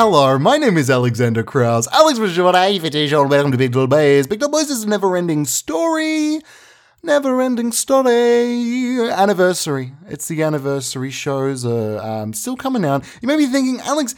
Hello, my name is Alexander Krauss. Alex for short, I for short. Welcome to Big Little Boys. Big Little Boys is a never-ending story. Never-ending story. Anniversary. It's the anniversary shows are um, still coming out. You may be thinking, Alex,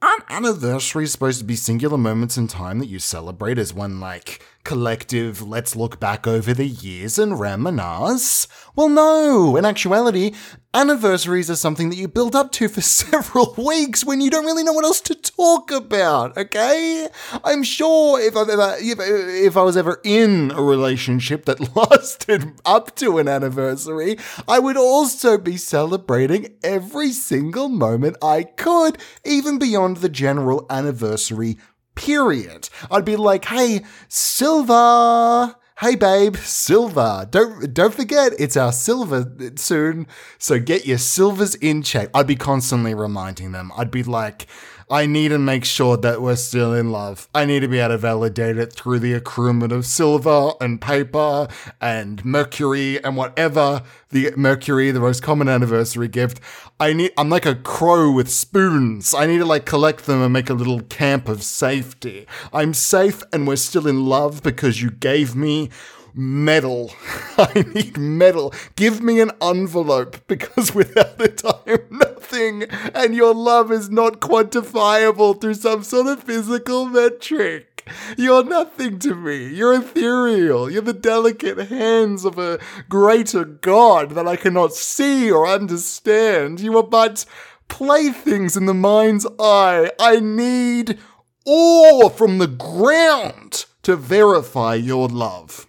aren't anniversaries supposed to be singular moments in time that you celebrate as one like collective let's look back over the years and reminisce? Well, no. In actuality, anniversaries are something that you build up to for several weeks when you don't really know what else to talk about, okay? I'm sure if, i ever, if, I was ever in a relationship that lasted up to an anniversary, I would also be celebrating every single moment I could, even beyond the general anniversary period. I'd be like, hey, Silver. Hey babe, silver. Don't don't forget it's our silver soon. So get your silvers in check. I'd be constantly reminding them. I'd be like, I need to make sure that we're still in love. I need to be able to validate it through the accruement of silver and paper and mercury and whatever the mercury, the most common anniversary gift. I need I'm like a crow with spoons. I need to like collect them and make a little camp of safety. I'm safe and we're still in love because you gave me metal. I need metal. Give me an envelope because without it, I am nothing. And your love is not quantifiable through some sort of physical metric. You're nothing to me. You're ethereal. You're the delicate hands of a greater God that I cannot see or understand. You are but playthings in the mind's eye. I need ore from the ground to verify your love.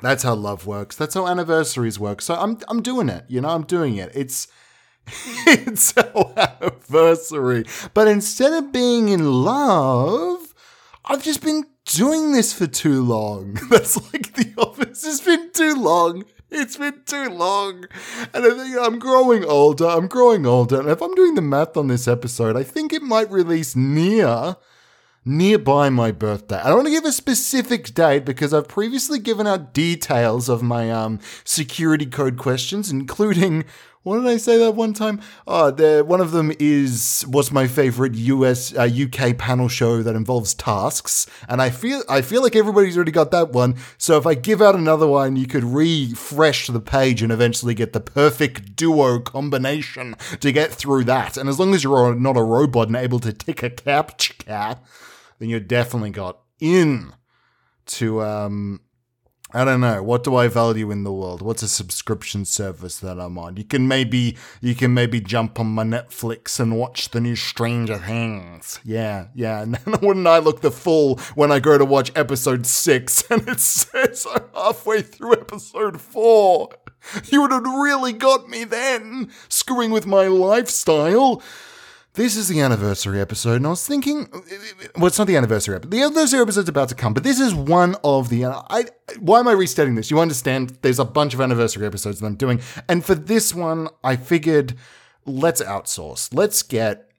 That's how love works. That's how anniversaries work. So I'm I'm doing it. You know, I'm doing it. It's it's our anniversary. But instead of being in love, I've just been doing this for too long. That's like the office. It's been too long. It's been too long. And I think I'm growing older. I'm growing older. And if I'm doing the math on this episode, I think it might release near nearby my birthday. I don't want to give a specific date because I've previously given out details of my um, security code questions, including what did I say that one time? Oh, the, one of them is what's my favorite US uh, UK panel show that involves tasks, and I feel I feel like everybody's already got that one. So if I give out another one, you could refresh the page and eventually get the perfect duo combination to get through that. And as long as you're not a robot and able to tick a captcha then you're definitely got in to um I don't know. What do I value in the world? What's a subscription service that I'm on? You can maybe you can maybe jump on my Netflix and watch the new Stranger Things. Yeah, yeah. And wouldn't I look the fool when I go to watch episode six and it says I'm halfway through episode four? You would have really got me then, screwing with my lifestyle. This is the anniversary episode, and I was thinking, well, it's not the anniversary episode. The anniversary episode's about to come, but this is one of the. I why am I restating this? You understand? There's a bunch of anniversary episodes that I'm doing, and for this one, I figured let's outsource. Let's get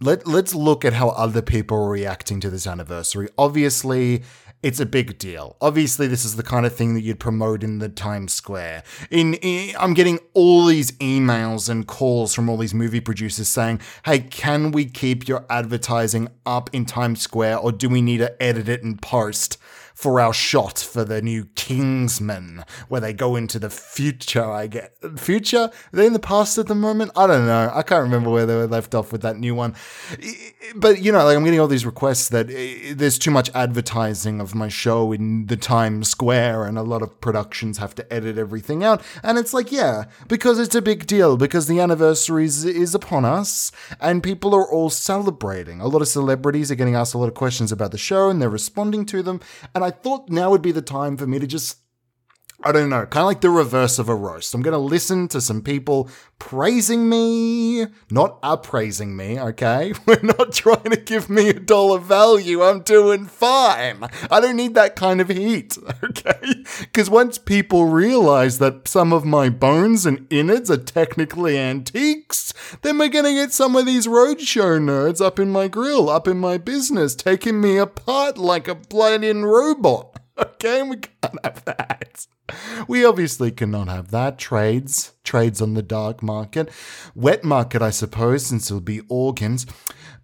let let's look at how other people are reacting to this anniversary. Obviously, it's a big deal. Obviously, this is the kind of thing that you'd promote in the Times Square. In, in, I'm getting all these emails and calls from all these movie producers saying, "Hey, can we keep your advertising up in Times Square, or do we need to edit it and post?" For our shot for the new Kingsman, where they go into the future. I get future. Are they in the past at the moment? I don't know. I can't remember where they were left off with that new one. But you know, like I'm getting all these requests that eh, there's too much advertising of my show in the Times Square, and a lot of productions have to edit everything out. And it's like, yeah, because it's a big deal because the anniversary is, is upon us, and people are all celebrating. A lot of celebrities are getting asked a lot of questions about the show, and they're responding to them. And I thought now would be the time for me to just I don't know, kind of like the reverse of a roast. I'm going to listen to some people praising me, not appraising me, okay? We're not trying to give me a dollar value. I'm doing fine. I don't need that kind of heat, okay? Because once people realize that some of my bones and innards are technically antiques, then we're going to get some of these roadshow nerds up in my grill, up in my business, taking me apart like a bloody robot. Okay, we can't have that. We obviously cannot have that. Trades, trades on the dark market. Wet market, I suppose, since it'll be organs.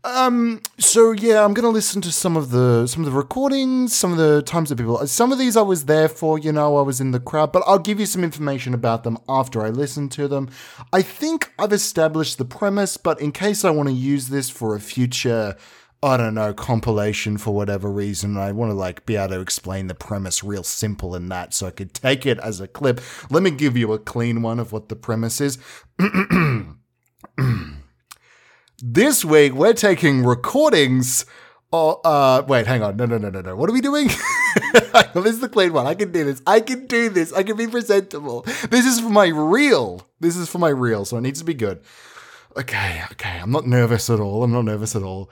Um. So yeah, I'm gonna listen to some of the some of the recordings, some of the times that people. Some of these I was there for. You know, I was in the crowd, but I'll give you some information about them after I listen to them. I think I've established the premise, but in case I want to use this for a future. I don't know, compilation for whatever reason. I want to like be able to explain the premise real simple in that so I could take it as a clip. Let me give you a clean one of what the premise is. this week we're taking recordings. Oh, uh, wait, hang on. No, no, no, no, no. What are we doing? this is the clean one. I can do this. I can do this. I can be presentable. This is for my reel. This is for my reel, so it needs to be good. Okay, okay. I'm not nervous at all. I'm not nervous at all.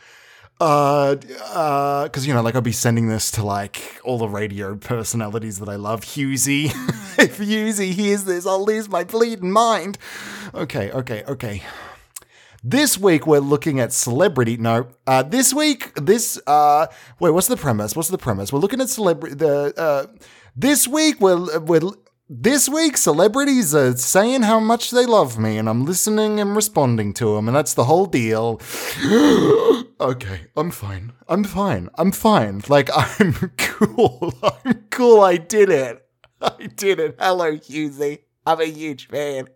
Uh, uh, because you know, like I'll be sending this to like all the radio personalities that I love. Husey, if Husey hears this, I'll lose my bleeding mind. Okay, okay, okay. This week we're looking at celebrity. No, uh, this week this uh, wait, what's the premise? What's the premise? We're looking at celebrity. The uh, this week we're we're this week celebrities are saying how much they love me, and I'm listening and responding to them, and that's the whole deal. okay, I'm fine. I'm fine. I'm fine. Like I'm cool. I'm cool. I did it. I did it. Hello, Husey. I'm a huge fan.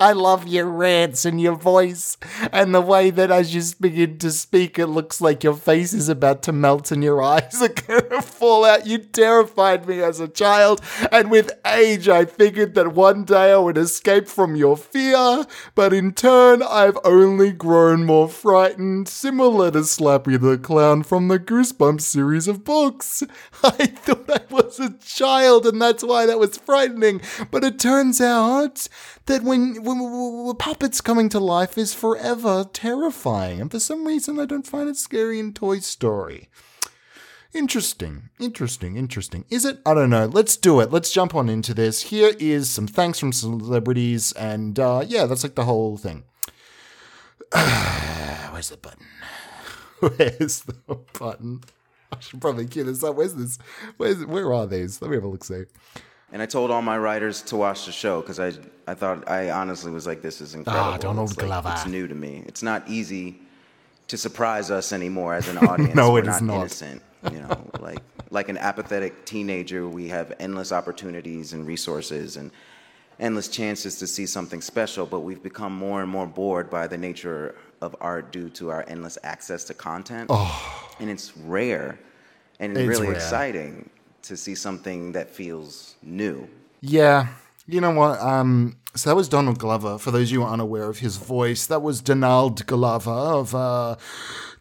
I love your rants and your voice and the way that as you begin to speak, it looks like your face is about to melt and your eyes are gonna fall out. You terrified me as a child, and with age, I figured that one day I would escape from your fear, but in turn, I've only grown more frightened, similar to Slappy the Clown from the Goosebumps series of books. I thought I was a child, and that's why that was frightening, but it turns out that when, when, puppets coming to life is forever terrifying, and for some reason I don't find it scary in Toy Story. Interesting, interesting, interesting. Is it? I don't know. Let's do it. Let's jump on into this. Here is some thanks from celebrities, and uh, yeah, that's like the whole thing. Where's the button? Where's the button? I should probably cue this up. Where's this? Where's, where are these? Let me have a look. See. And I told all my writers to watch the show because I, I thought I honestly was like, this is incredible. Ah, Donald it's like, Glover. it's new to me. It's not easy to surprise us anymore as an audience. No, We're it is not not. innocent. You know, like like an apathetic teenager, we have endless opportunities and resources and endless chances to see something special. But we've become more and more bored by the nature of art due to our endless access to content. Oh. And it's rare and It's really rare. exciting to see something that feels new. Yeah. You know what? Um, so that was Donald Glover. For those of you unaware of his voice, that was Donald Glover of uh,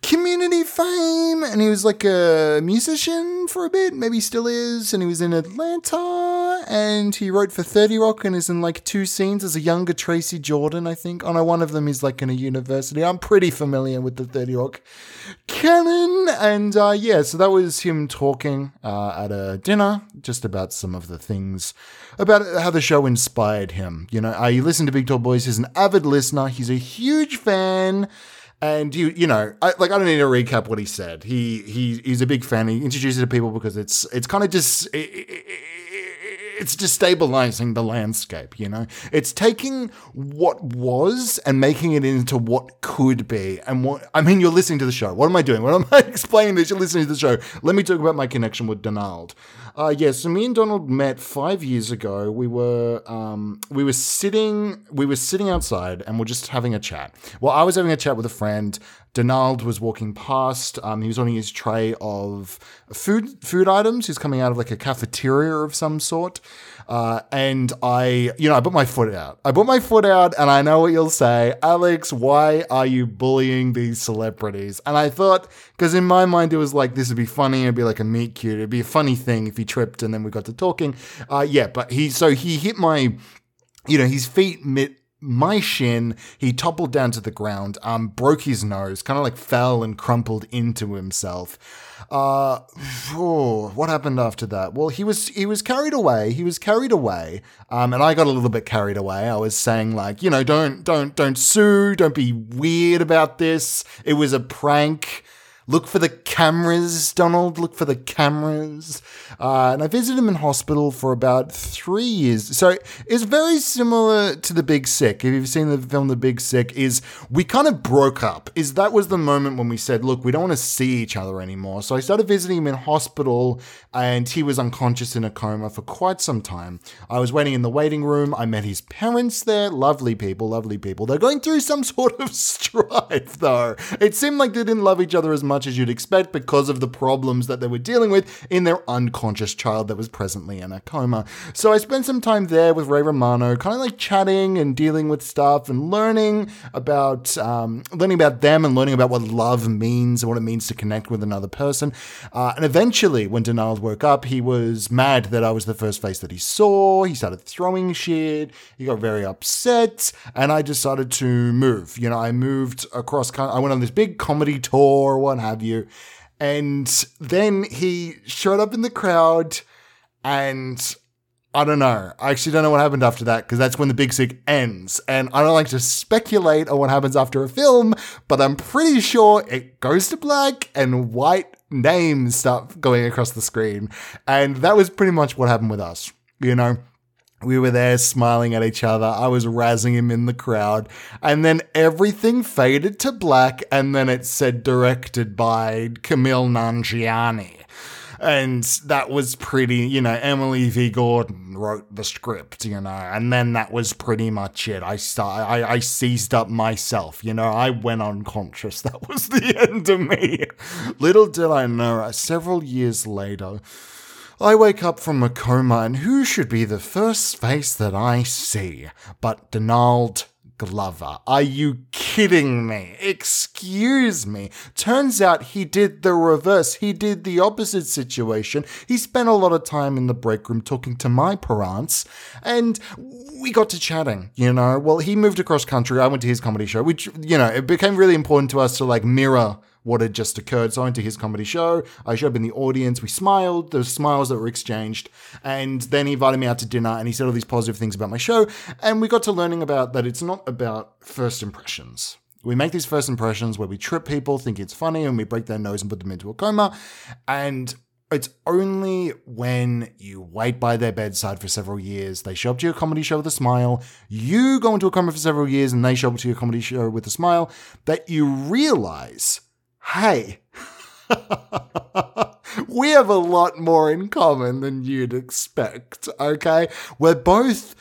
community fame. And he was like a musician for a bit, maybe still is. And he was in Atlanta. And he wrote for 30 Rock and is in like two scenes as a younger Tracy Jordan, I think. Oh no, one of them is like in a university. I'm pretty familiar with the 30 Rock canon. And uh, yeah, so that was him talking uh, at a dinner just about some of the things about how the show inspired him. You know, uh, you listen to Big Tall Boys. He's an avid listener. He's a huge fan. And you, you know, I, like I don't need to recap what he said. He he he's a big fan. He introduces it to people because it's it's kind of just it, it, it's destabilizing the landscape. You know, it's taking what was and making it into what could be. And what I mean, you're listening to the show. What am I doing? What am I explaining this? You're listening to the show. Let me talk about my connection with Donald. Uh, yeah, so me and Donald met five years ago. We were um, we were sitting we were sitting outside and we're just having a chat. Well, I was having a chat with a friend. Donald was walking past. Um, he was holding his tray of food food items. He's coming out of like a cafeteria of some sort. Uh, and I, you know, I put my foot out. I put my foot out, and I know what you'll say, Alex. Why are you bullying these celebrities? And I thought, because in my mind it was like this would be funny. It'd be like a meet cute. It'd be a funny thing if he tripped and then we got to talking. Uh, yeah, but he so he hit my, you know, his feet mit my shin. He toppled down to the ground, um, broke his nose, kind of like fell and crumpled into himself. Uh, oh, what happened after that? Well, he was he was carried away. He was carried away, um, and I got a little bit carried away. I was saying like, you know, don't don't don't sue, don't be weird about this. It was a prank. Look for the cameras, Donald. Look for the cameras. Uh, and I visited him in hospital for about three years. So it's very similar to The Big Sick. If you've seen the film The Big Sick, is we kind of broke up. Is that was the moment when we said, look, we don't want to see each other anymore. So I started visiting him in hospital, and he was unconscious in a coma for quite some time. I was waiting in the waiting room. I met his parents there. Lovely people, lovely people. They're going through some sort of strife, though. It seemed like they didn't love each other as much much as you'd expect because of the problems that they were dealing with in their unconscious child that was presently in a coma. So I spent some time there with Ray Romano, kind of like chatting and dealing with stuff and learning about um, learning about them and learning about what love means and what it means to connect with another person. Uh, and eventually, when Donald woke up, he was mad that I was the first face that he saw. He started throwing shit. He got very upset, and I decided to move. You know, I moved across. I went on this big comedy tour, what have you. And then he showed up in the crowd and I don't know. I actually don't know what happened after that because that's when the Big Sick ends. And I don't like to speculate on what happens after a film, but I'm pretty sure it goes to black and white names start going across the screen. And that was pretty much what happened with us. You know, we were there smiling at each other. I was razzing him in the crowd. And then everything faded to black. And then it said directed by Kumail Nanjiani. And that was pretty, you know, Emily V. Gordon wrote the script, you know, and then that was pretty much it. I start, I, I seized up myself, you know, I went unconscious. That was the end of me. Little did I know, uh, several years later, I wake up from a coma, and who should be the first face that I see but Donald Glover. Are you kidding me? Excuse me. Turns out he did the reverse. He did the opposite situation. He spent a lot of time in the break room talking to my parents, and we got to chatting, you know. Well, he moved across country. I went to his comedy show, which, you know, it became really important to us to like mirror what had just occurred. So I went to his comedy show. I showed up in the audience. We smiled. Were smiles that were exchanged. And then he invited me out to dinner and he said all these positive things about my show. And we got to learning about that it's not about first impressions. We make these first impressions where we trip people, think it's funny, and we break their nose and put them into a coma. And it's only when you wait by their bedside for several years, they show up to your comedy show with a smile, you go into a coma for several years, and they show up to your comedy show with a smile, that you realize hey, we have a lot more in common than you'd expect, okay? We're both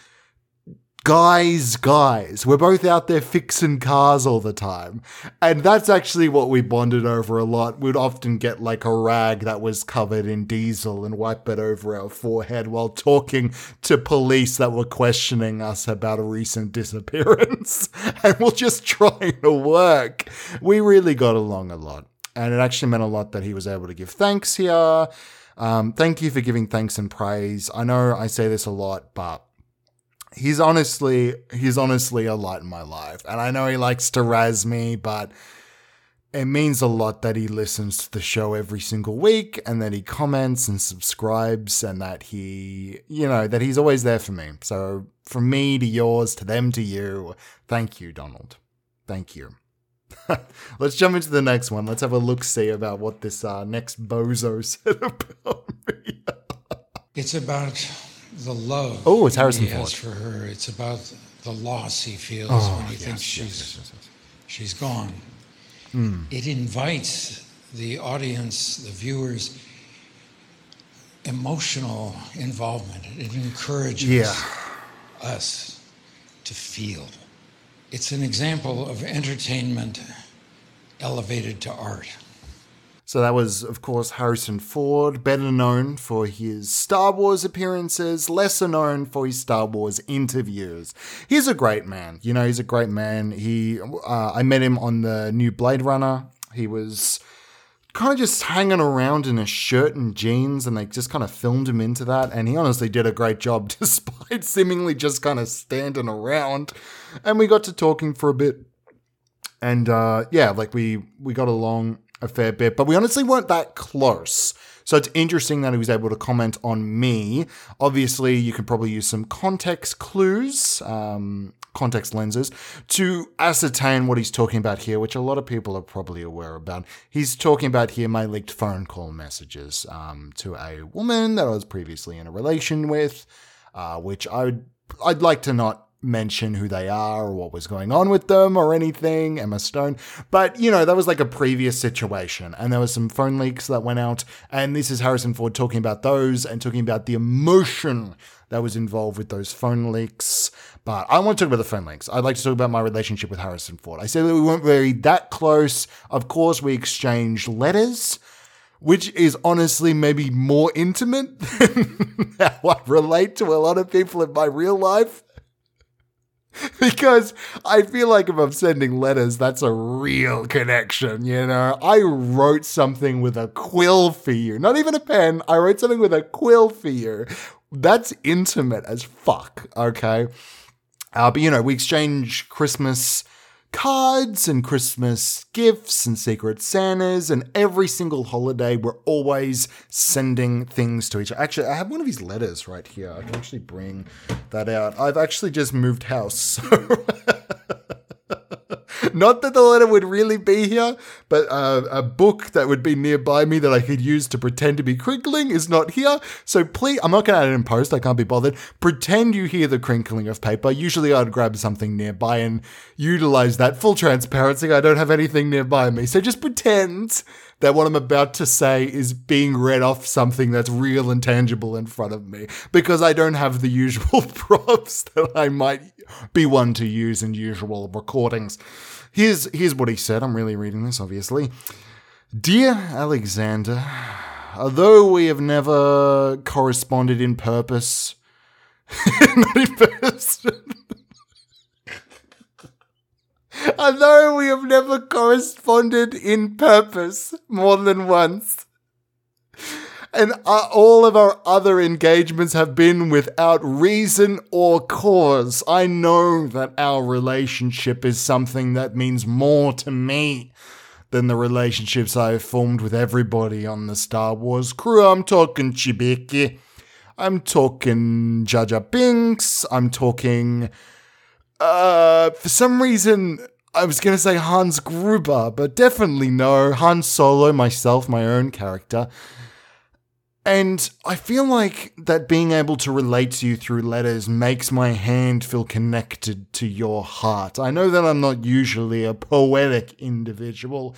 guys, guys. We're both out there fixing cars all the time. And that's actually what we bonded over a lot. We'd often get like a rag that was covered in diesel and wipe it over our forehead while talking to police that were questioning us about a recent disappearance. and we'll just try to work. We really got along a lot. And it actually meant a lot that he was able to give thanks here. Um, thank you for giving thanks and praise. I know I say this a lot, but he's honestly he's honestly a light in my life. And I know he likes to razz me, but it means a lot that he listens to the show every single week and that he comments and subscribes and that he, you know, that he's always there for me. So from me to yours, to them to you, thank you, Donald. Thank you. Let's jump into the next one. Let's have a look see about what this uh, next bozo said about me. it's about the love. Oh, it's Harrison he Ford. has for her. It's about the loss he feels Oh, when he yes, thinks yes, she's yes, she's gone. Hmm. It invites the audience, the viewers, emotional involvement. It encourages Yeah. us to feel. It's an example of entertainment elevated to art. So that was, of course, Harrison Ford, better known for his Star Wars appearances, lesser known for his Star Wars interviews. He's a great man. You know, he's a great man. He, uh, I met him on the new Blade Runner. He was kind of just hanging around in a shirt and jeans, and they just kind of filmed him into that. And he honestly did a great job, despite seemingly just kind of standing around. And we got to talking for a bit, and uh, yeah, like we we got along a fair bit, but we honestly weren't that close. So it's interesting that he was able to comment on me. Obviously, you can probably use some context clues, um, context lenses, to ascertain what he's talking about here, which a lot of people are probably aware about. He's talking about here my leaked phone call messages um, to a woman that I was previously in a relation with, uh, which I would, I'd like to not mention who they are or what was going on with them or anything, Emma Stone. But, you know, that was like a previous situation. And there was some phone leaks that went out. And this is Harrison Ford talking about those and talking about the emotion that was involved with those phone leaks. But I want to talk about the phone leaks. I'd like to talk about my relationship with Harrison Ford. I said that we weren't very that close. Of course, we exchanged letters which is honestly maybe more intimate than how I relate to a lot of people in my real life. because I feel like if I'm sending letters, that's a real connection, you know? I wrote something with a quill for you. Not even a pen. I wrote something with a quill for you. That's intimate as fuck, okay? Uh, but, you know, we exchange Christmas cards and Christmas gifts and Secret Santas, and every single holiday we're always sending things to each other. Actually, I have one of his letters right here. I can actually bring that out. I've actually just moved house, so. Not that the letter would really be here, but uh, a book that would be nearby me that I could use to pretend to be crinkling is not here. So please, I'm not going to add it in post. I can't be bothered. Pretend you hear the crinkling of paper. Usually I'd grab something nearby and utilize that full transparency. I don't have anything nearby me. So just pretend that what I'm about to say is being read off something that's real and tangible in front of me because I don't have the usual props that I might be one to use in usual recordings. Here's here's what he said. I'm really reading this, obviously. Dear Alexander, although we have never corresponded in purpose, not in person. although we have never corresponded in purpose more than once, and uh, all of our other engagements have been without reason or cause. I know that our relationship is something that means more to me than the relationships I have formed with everybody on the Star Wars crew. I'm talking Chewbacca. I'm talking Jar Binks. I'm talking. Uh, for some reason, I was gonna say Hans Gruber, but definitely no. Han Solo, myself, my own character. And I feel like that being able to relate to you through letters makes my hand feel connected to your heart. I know that I'm not usually a poetic individual,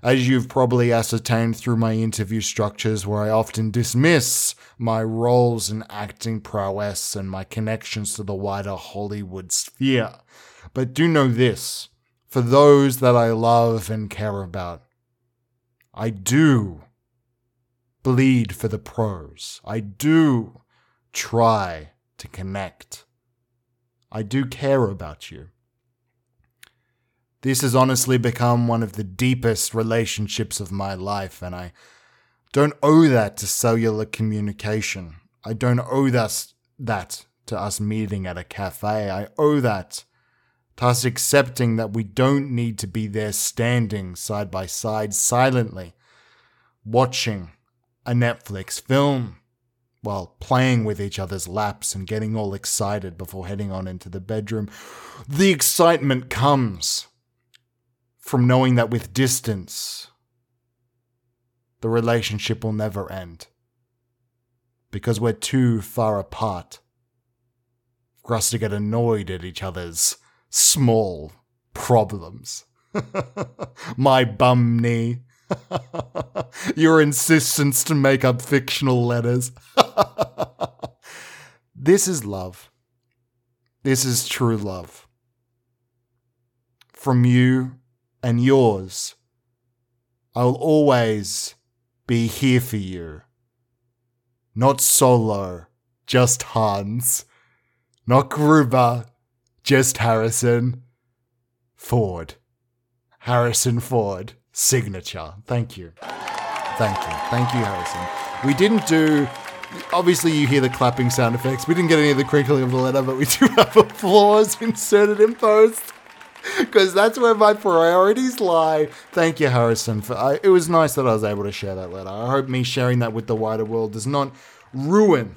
as you've probably ascertained through my interview structures, where I often dismiss my roles in acting prowess and my connections to the wider Hollywood sphere. But do know this for those that I love and care about, I do bleed for the pros. I do try to connect. I do care about you. This has honestly become one of the deepest relationships of my life, and I don't owe that to cellular communication. I don't owe that, that to us meeting at a cafe. I owe that to us accepting that we don't need to be there standing side by side silently, watching a Netflix film while playing with each other's laps and getting all excited before heading on into the bedroom. The excitement comes from knowing that with distance, the relationship will never end because we're too far apart for us to get annoyed at each other's small problems. My bum knee. Your insistence to make up fictional letters. this is love. This is true love. From you and yours, I will always be here for you. Not solo, just Hans. Not Gruber, just Harrison. Ford. Harrison Ford signature. Thank you. Thank you. Thank you, Harrison. We didn't do. Obviously, you hear the clapping sound effects. We didn't get any of the crinkling of the letter, but we do have applause inserted in post. because that's where my priorities lie. Thank you, Harrison. For I, it was nice that I was able to share that letter. I hope me sharing that with the wider world does not ruin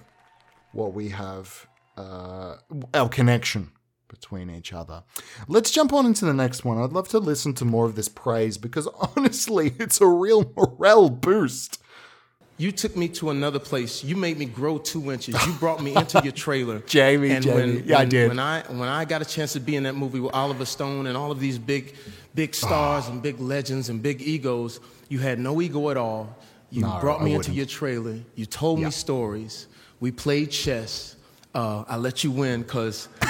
what we have, uh, our connection between each other. Let's jump on into the next one. I'd love to listen to more of this praise because honestly, it's a real morale boost. You took me to another place. You made me grow two inches. You brought me into your trailer, Jamie, And Jamie. when, Yeah, I did. When I when I got a chance to be in that movie with Oliver Stone and all of these big, big stars and big legends and big egos, you had no ego at all. You No, brought me into your trailer. You told Yeah. me stories. We played chess. Uh, I let you win because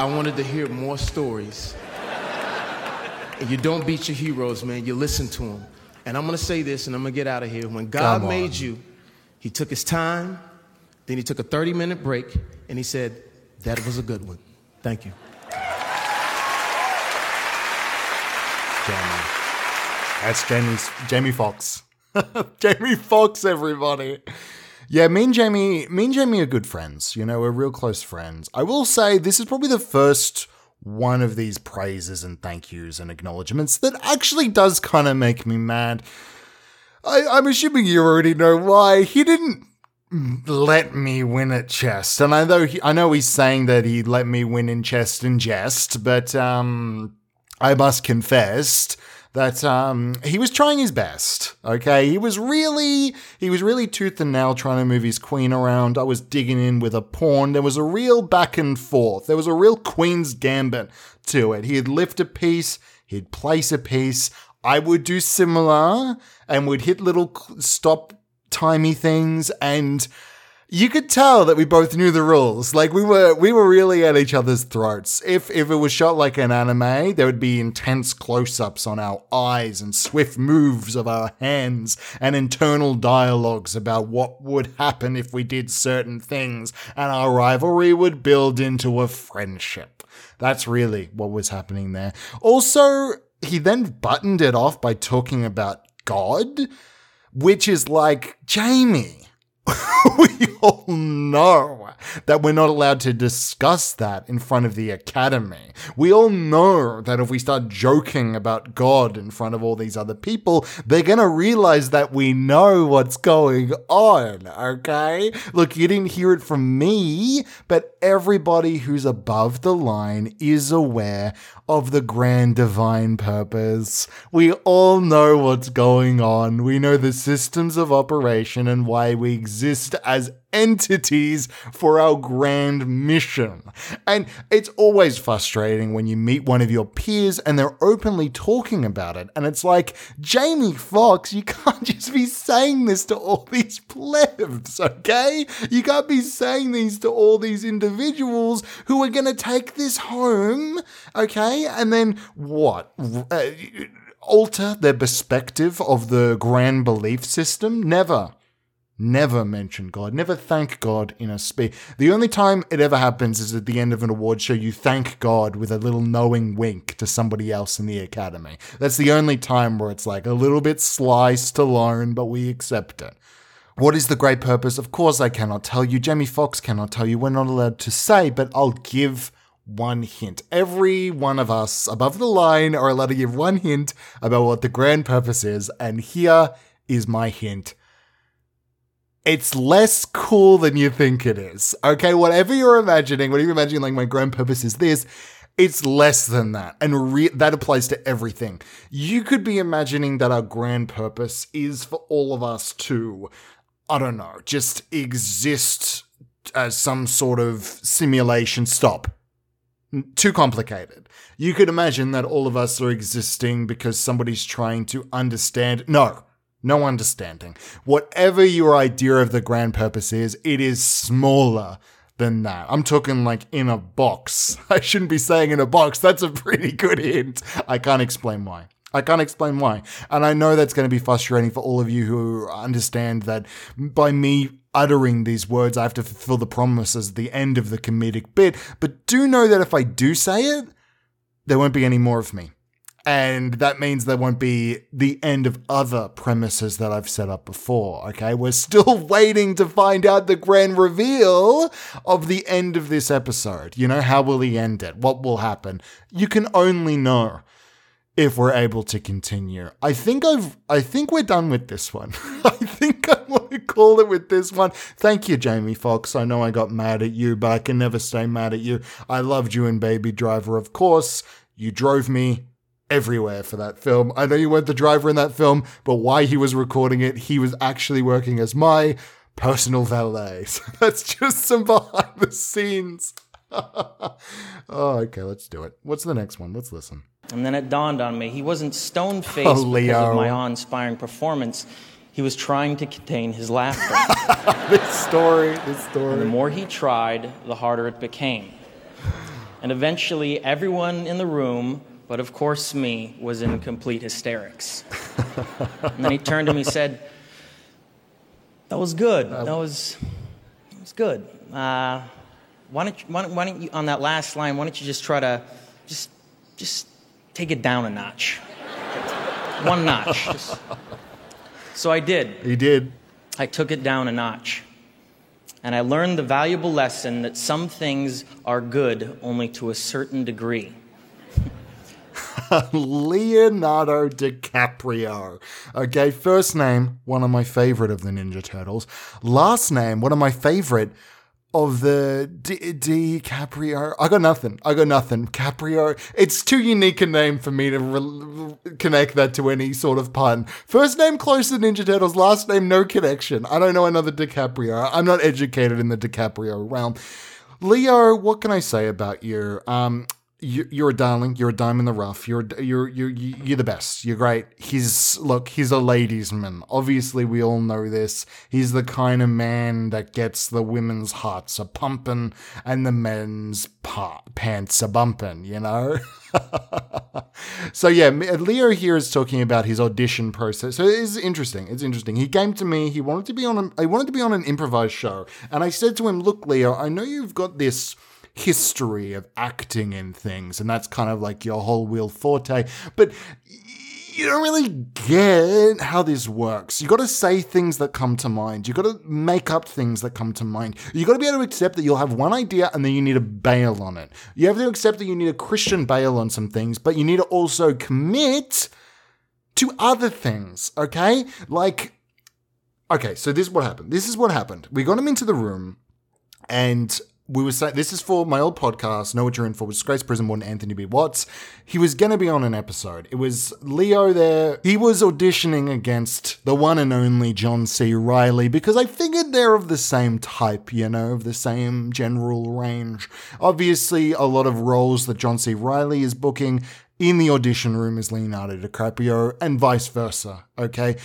I wanted to hear more stories. And you don't beat your heroes, man. You listen to them. And I'm gonna say this, and I'm gonna get out of here. When God made you, He took His time, then He took a 30 minute break, and He said, That was a good one. Thank you. Jamie. That's Jamie's Jamie Foxx. Jamie Foxx, everybody. Yeah, me and Jamie, me and Jamie are good friends. You know, we're real close friends. I will say this is probably the first one of these praises and thank yous and acknowledgements that actually does kind of make me mad. I, I'm assuming you already know why. He didn't let me win at chess, and I know he, I know he's saying that he let me win in chess and jest, but um, I must confess that um, he was trying his best. Okay, he was really he was really tooth and nail trying to move his queen around. I was digging in with a pawn. There was a real back and forth. There was a real queen's gambit to it. He'd lift a piece, he'd place a piece. I would do similar and would hit little stop timey things and you could tell that we both knew the rules. Like we were we were really at each other's throats. If if it was shot like an anime, there would be intense close-ups on our eyes and swift moves of our hands and internal dialogues about what would happen if we did certain things, and our rivalry would build into a friendship. That's really what was happening there. Also, he then buttoned it off by talking about God, which is like, Jamie, we all know that we're not allowed to discuss that in front of the academy. We all know that if we start joking about God in front of all these other people, they're to realize that we know what's going on, okay? Look, you didn't hear it from me, but everybody who's above the line is aware of the grand divine purpose. We all know what's going on. We know the systems of operation and why we exist as entities for our grand mission. And it's always frustrating when you meet one of your peers and they're openly talking about it. And it's like, Jamie Foxx, you can't just be saying this to all these plebs, okay? You can't be saying these to all these individuals who are going to take this home, okay? And then what? Uh, alter their perspective of the grand belief system? Never. Never mention God. Never thank God in a speech. The only time it ever happens is at the end of an award show. You thank God with a little knowing wink to somebody else in the academy. That's the only time where it's like a little bit sliced alone, but we accept it. What is the great purpose? Of course, I cannot tell you. Jamie Foxx cannot tell you. We're not allowed to say, but I'll give one hint. Every one of us above the line are allowed to give one hint about what the grand purpose is, and here is my hint it's less cool than you think it is. Okay, whatever you're imagining, whatever you're imagining, like my grand purpose is this, it's less than that. And re- that applies to everything. You could be imagining that our grand purpose is for all of us to, I don't know, just exist as some sort of simulation. Stop. Too complicated. You could imagine that all of us are existing because somebody's trying to understand. No. No understanding. Whatever your idea of the grand purpose is, it is smaller than that. I'm talking like in a box. I shouldn't be saying in a box. That's a pretty good hint. I can't explain why. I can't explain why. And I know that's going to be frustrating for all of you who understand that by me uttering these words, I have to fulfill the promises at the end of the comedic bit. But do know that if I do say it, there won't be any more of me. And that means there won't be the end of other premises that I've set up before. Okay. We're still waiting to find out the grand reveal of the end of this episode. You know, how will he end it? What will happen? You can only know if we're able to continue. I think I've I think we're done with this one. I think I want to call it with this one. Thank you, Jamie Foxx. I know I got mad at you, but I can never stay mad at you. I loved you in Baby Driver, of course. You drove me everywhere for that film. I know you weren't the driver in that film, but while he was recording it, he was actually working as my personal valet. So that's just some behind the scenes. oh, okay, let's do it. What's the next one? Let's listen. And then it dawned on me he wasn't stone faced Oh, because of my awe inspiring performance. He was trying to contain his laughter. This story, this the story. more he tried, the harder it became. And eventually, everyone in the room, but of course me, was in complete hysterics. and then he turned to me and said, That was good. That was, that was good. Uh, why, don't you, why, don't, why don't you, on that last line, why don't you just try to just, just take it down a notch? One notch. Just- So I did. He did. I took it down a notch. And I learned the valuable lesson that some things are good only to a certain degree. Leonardo DiCaprio. Okay, first name, one of my favorite of the Ninja Turtles. Last name, one of my favorite of the D- DiCaprio. I got nothing. I got nothing. Caprio. It's too unique a name for me to re- connect that to any sort of pun. First name close to Ninja Turtles. Last name no connection. I don't know another DiCaprio. I'm not educated in the DiCaprio realm. Leo, what can I say about you? Um, you're a darling. You're a dime in the rough. You're you're you're you're the best. You're great. He's look. He's a ladies' man. Obviously, we all know this. He's the kind of man that gets the women's hearts a pumping and the men's pa- pants a bumping. You know. so yeah, Leo here is talking about his audition process. So it's interesting. It's interesting. He came to me. He wanted to be on. A, I wanted to be on an improvised show, and I said to him, "Look, Leo, I know you've got this." History of acting in things, and that's kind of like your whole wheel forte. But you don't really get how this works. You got to say things that come to mind. You got to make up things that come to mind. You got to be able to accept that you'll have one idea and then you need to bail on it. You have to accept that you need a Christian bail on some things, but you need to also commit to other things. Okay, like. Okay, so this is what happened. This is what happened. We got him into the room, and we were saying this is for my old podcast, Know What You're In For, with Disgrace Prison Warden Anthony B. Watts. He was going to be on an episode. It was Leo there. He was auditioning against the one and only John C. Reilly because I figured they're of the same type, you know, of the same general range. Obviously, a lot of roles that John C. Reilly is booking in the audition room is Leonardo DiCaprio and vice versa. Okay.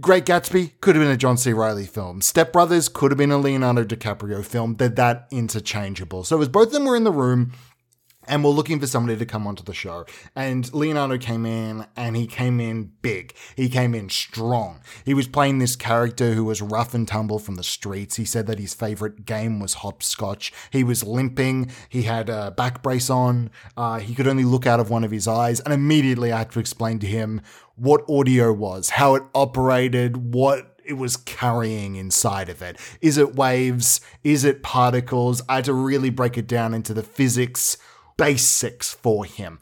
Great Gatsby could have been a John C. Reilly film. Step Brothers could have been a Leonardo DiCaprio film. They're that interchangeable. So as both of them were in the room, and we're looking for somebody to come onto the show. And Leonardo came in and he came in big. He came in strong. He was playing this character who was rough and tumble from the streets. He said that his favorite game was hopscotch. He was limping. He had a back brace on. Uh, he could only look out of one of his eyes. And immediately I had to explain to him what audio was, how it operated, what it was carrying inside of it. Is it waves? Is it particles? I had to really break it down into the physics basics for him.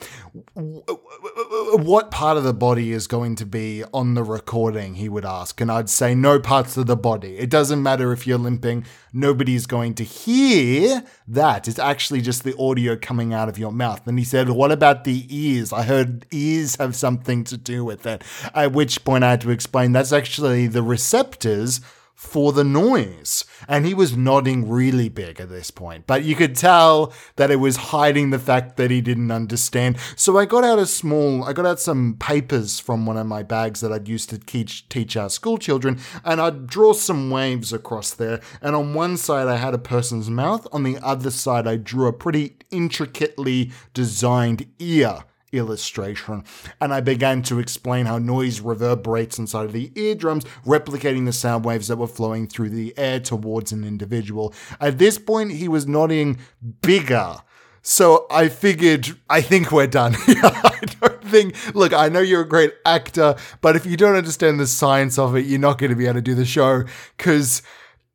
What part of the body is going to be on the recording? He would ask. And I'd say, no parts of the body. It doesn't matter if you're limping, nobody's going to hear that. It's actually just the audio coming out of your mouth. And he said, what about the ears? I heard ears have something to do with it. At which point I had to explain that's actually the receptors for the noise. And he was nodding really big at this point, but you could tell that it was hiding the fact that he didn't understand. So I got out a small, I got out some papers from one of my bags that I'd used to teach, teach our school children, and I'd draw some waves across there. And on one side, I had a person's mouth. On the other side, I drew a pretty intricately designed ear illustration, and I began to explain how noise reverberates inside of the eardrums, replicating the sound waves that were flowing through the air towards an individual. At this point, he was nodding bigger So I figured, I think we're done. I don't think, look, I know you're a great actor, but if you don't understand the science of it, you're not going to be able to do the show because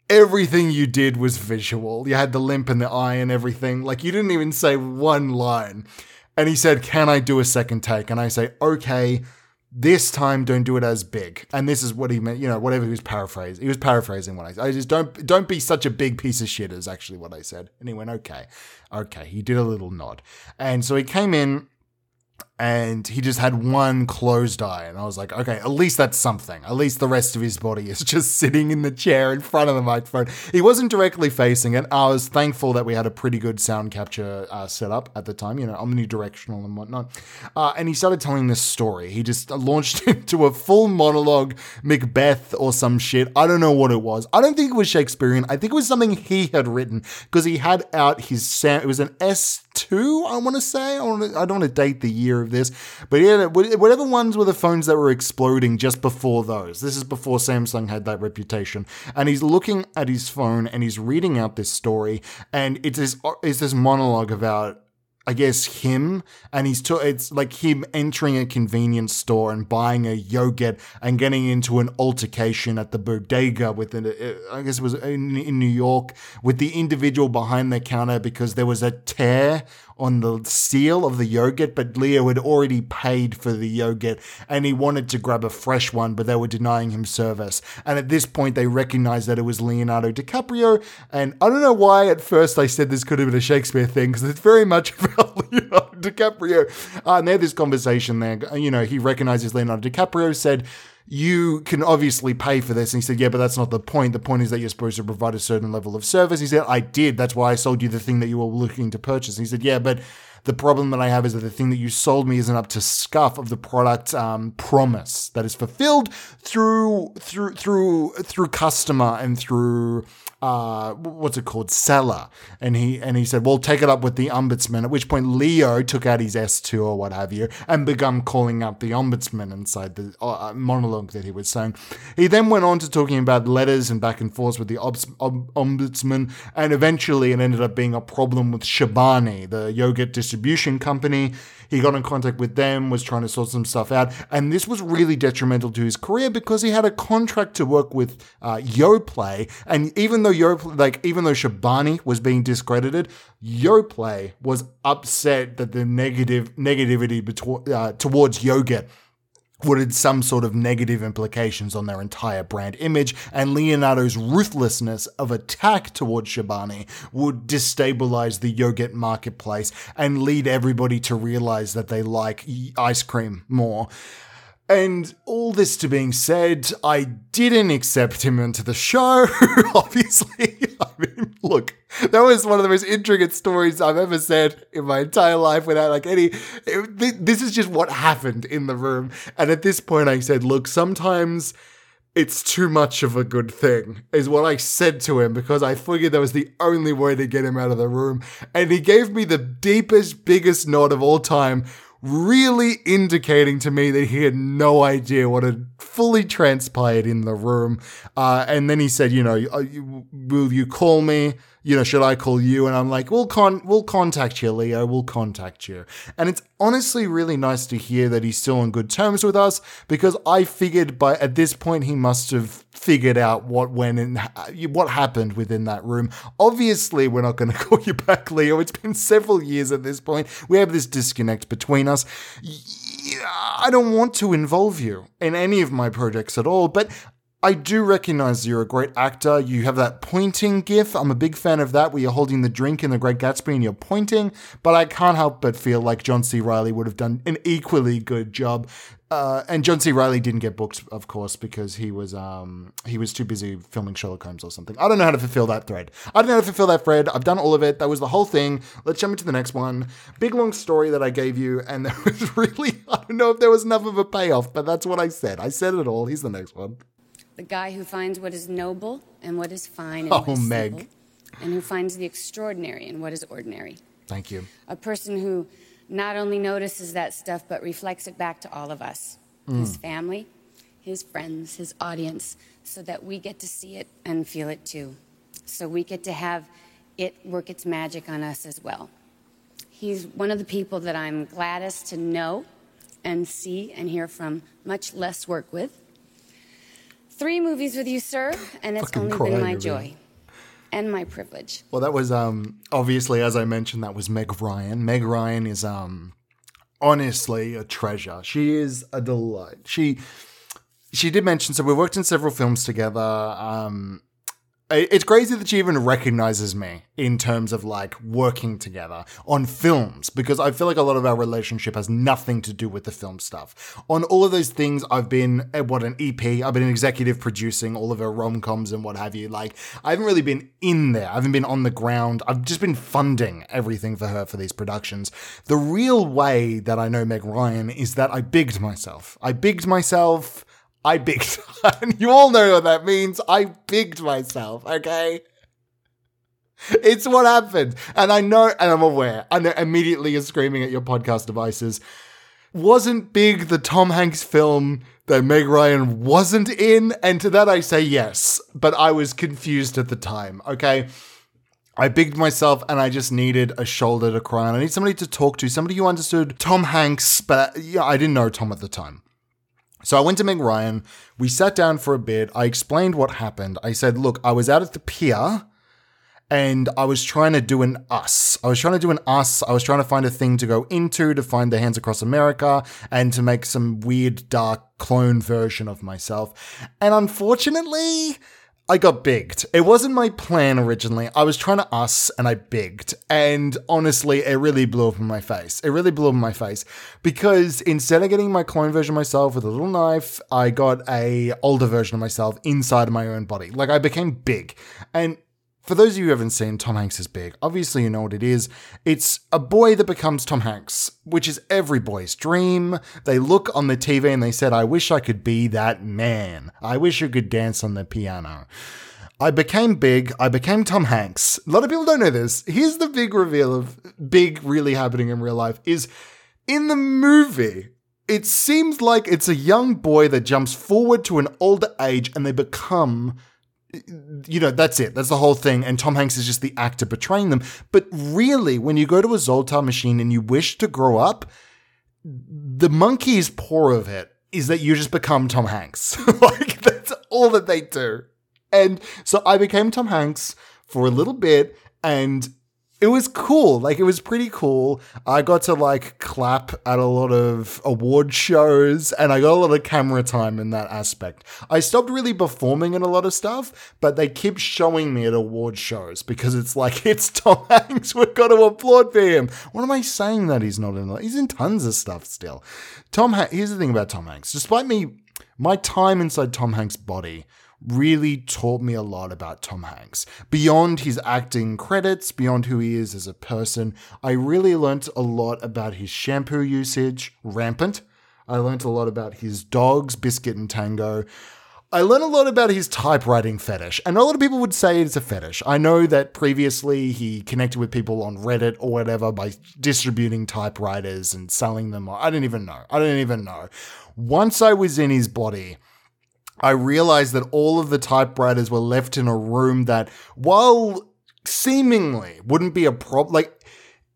everything you did was visual. You had the limp and the eye and everything. Like you didn't even say one line. And he said, Can I do a second take? And I say, Okay, this time don't do it as big. And this is what he meant, you know, whatever he was paraphrasing. He was paraphrasing what I said. I just don't don't be such a big piece of shit is actually what I said. And he went, Okay. Okay. He did a little nod. And so he came in and he just had one closed eye and i was like okay at least that's something. At least the rest of his body is just sitting in the chair in front of the microphone. He wasn't directly facing it. I was thankful that we had a pretty good sound capture uh, setup at the time you know omnidirectional and whatnot. Uh, and he started telling this story. He just launched into a full monologue macbeth or some shit. I don't know what it was. I don't think it was shakespearean. I think it was something he had written because he had out his sound it was an s two, I want to say. I, don't want to date the year of this, but yeah, whatever ones were the phones that were exploding just before those. This is before Samsung had that reputation. And he's looking at his phone and he's reading out this story, and it's this, it's this monologue about I guess him and he's to, it's like him entering a convenience store and buying a yogurt and getting into an altercation at the bodega with an, uh, I guess it was in, in New York with the individual behind the counter because there was a tear on the seal of the yogurt, but Leo had already paid for the yogurt and he wanted to grab a fresh one, but they were denying him service. And at this point, they recognized that it was Leonardo DiCaprio. And I don't know why at first I said this could have been a Shakespeare thing because it's very much about Leonardo DiCaprio. Uh, and they had this conversation there. You know, he recognizes Leonardo DiCaprio, said, you can obviously pay for this. And he said, Yeah, but that's not the point. The point is that you're supposed to provide a certain level of service. He said, I did. That's why I sold you the thing that you were looking to purchase. And he said, Yeah, but the problem that I have is that the thing that you sold me isn't up to scuff of the product um, promise that is fulfilled through through through through customer and through uh, what's it called, seller, and he and he said, "Well, take it up with the ombudsman." At which point, Leo took out his S two or what have you, and began calling up the ombudsman inside the uh, uh, monologue that he was saying. He then went on to talking about letters and back and forth with the obs- ob- ombudsman, and eventually it ended up being a problem with Chobani, the yogurt distribution company. He got in contact with them, was trying to sort some stuff out, and this was really detrimental to his career because he had a contract to work with uh, Yoplait, and even though Yoplait, like even though Chobani was being discredited, Yoplait was upset that the negative negativity betw- uh, towards yogurt would some sort of negative implications on their entire brand image, and Leonardo's ruthlessness of attack towards Chobani would destabilize the yogurt marketplace and lead everybody to realize that they like ice cream more. And all this to being said, I didn't accept him into the show. Obviously, look, that was one of the most intricate stories I've ever said in my entire life without like any. It, this is just what happened in the room. And at this point, I said, look, sometimes it's too much of a good thing, is what I said to him because I figured that was the only way to get him out of the room. And he gave me the deepest, biggest nod of all time really indicating to me that he had no idea what had fully transpired in the room. Uh, and then he said, you know, uh, will you call me? You know, should I call you? And I'm like, we'll con, we'll contact you, Leo. We'll contact you. And it's honestly really nice to hear that he's still on good terms with us because I figured by at this point he must have figured out what went and what happened within that room. Obviously, we're not going to call you back, Leo. It's been several years at this point. We have this disconnect between us. I don't want to involve you in any of my projects at all, but I do recognize you're a great actor. You have that pointing gif. I'm a big fan of that, where you're holding the drink in The Great Gatsby and you're pointing. But I can't help but feel like John C. Reilly would have done an equally good job. Uh, and John C. Reilly didn't get booked, of course, because he was um, he was too busy filming Sherlock Holmes or something. I don't know how to fulfill that thread. I don't know how to fulfill that thread. I've done all of it. That was the whole thing. Let's jump into the next one. Big long story that I gave you, and there was really I don't know if there was enough of a payoff, but that's what I said. I said it all. Here's the next one the guy who finds what is noble and what is fine and oh, what is Meg. simple, and who finds the extraordinary in what is ordinary. Thank you. A person who not only notices that stuff but reflects it back to all of us, mm. his family, his friends, his audience, so that we get to see it and feel it too. So we get to have it work its magic on us as well. He's one of the people that I'm gladdest to know and see and hear from, much less work with. Three movies with you, sir, and it's only been my joy and my privilege. Well, that was um obviously as I mentioned that was Meg Ryan. Meg Ryan is um honestly a treasure. She is a delight. She she did mention so we worked in several films together. Um it's crazy that she even recognizes me in terms of like working together on films because I feel like a lot of our relationship has nothing to do with the film stuff. On all of those things, I've been eh, what an EP, I've been an executive producing all of her rom coms and what have you. Like, I haven't really been in there, I haven't been on the ground. I've just been funding everything for her for these productions. The real way that I know Meg Ryan is that I bigged myself. I bigged myself. I bigged. you all know what that means. I bigged myself, okay? It's what happened. And I know, and I'm aware. I know immediately you're screaming at your podcast devices. Wasn't Big the Tom Hanks film that Meg Ryan wasn't in? And to that I say yes, but I was confused at the time, okay? I bigged myself and I just needed a shoulder to cry on. I need somebody to talk to, somebody who understood Tom Hanks, but yeah, I didn't know Tom at the time. So I went to Meg Ryan. We sat down for a bit. I explained what happened. I said, look, I was out at the pier and I was trying to do an us. I was trying to do an us. I was trying to find a thing to go into to find the Hands Across America and to make some weird, dark clone version of myself. And unfortunately, I got bigged. It wasn't my plan originally. I was trying to us and I bigged. And honestly, it really blew up in my face. It really blew up in my face because instead of getting my clone version myself with a little knife, I got a older version of myself inside of my own body. Like I became big. And for those of you who haven't seen Tom Hanks is Big, obviously you know what it is. It's a boy that becomes Tom Hanks, which is every boy's dream. They look on the TV and they said, I wish I could be that man. I wish I could dance on the piano. I became big. I became Tom Hanks. A lot of people don't know this. Here's the big reveal of big really happening in real life is in the movie. It seems like it's a young boy that jumps forward to an older age and they become you know, that's it. That's the whole thing. And Tom Hanks is just the actor portraying them. But really, when you go to a Zoltar machine and you wish to grow up, the monkey's paw of it is that you just become Tom Hanks. like, that's all that they do. And so I became Tom Hanks for a little bit and it was cool. Like it was pretty cool. I got to like clap at a lot of award shows and I got a lot of camera time in that aspect. I stopped really performing in a lot of stuff, but they keep showing me at award shows because it's like it's Tom Hanks. We've got to applaud for him. What am I saying that he's not in? He's in tons of stuff still. Tom. Ha- Here's the thing about Tom Hanks. Despite me, my time inside Tom Hanks' body really taught me a lot about Tom Hanks. Beyond his acting credits, beyond who he is as a person, I really learnt a lot about his shampoo usage, rampant. I learnt a lot about his dogs, Biscuit and Tango. I learned a lot about his typewriting fetish, and a lot of people would say it's a fetish. I know that previously he connected with people on Reddit or whatever by distributing typewriters and selling them. I didn't even know. I didn't even know. Once I was in his body, I realized that all of the typewriters were left in a room that, while seemingly wouldn't be a problem, like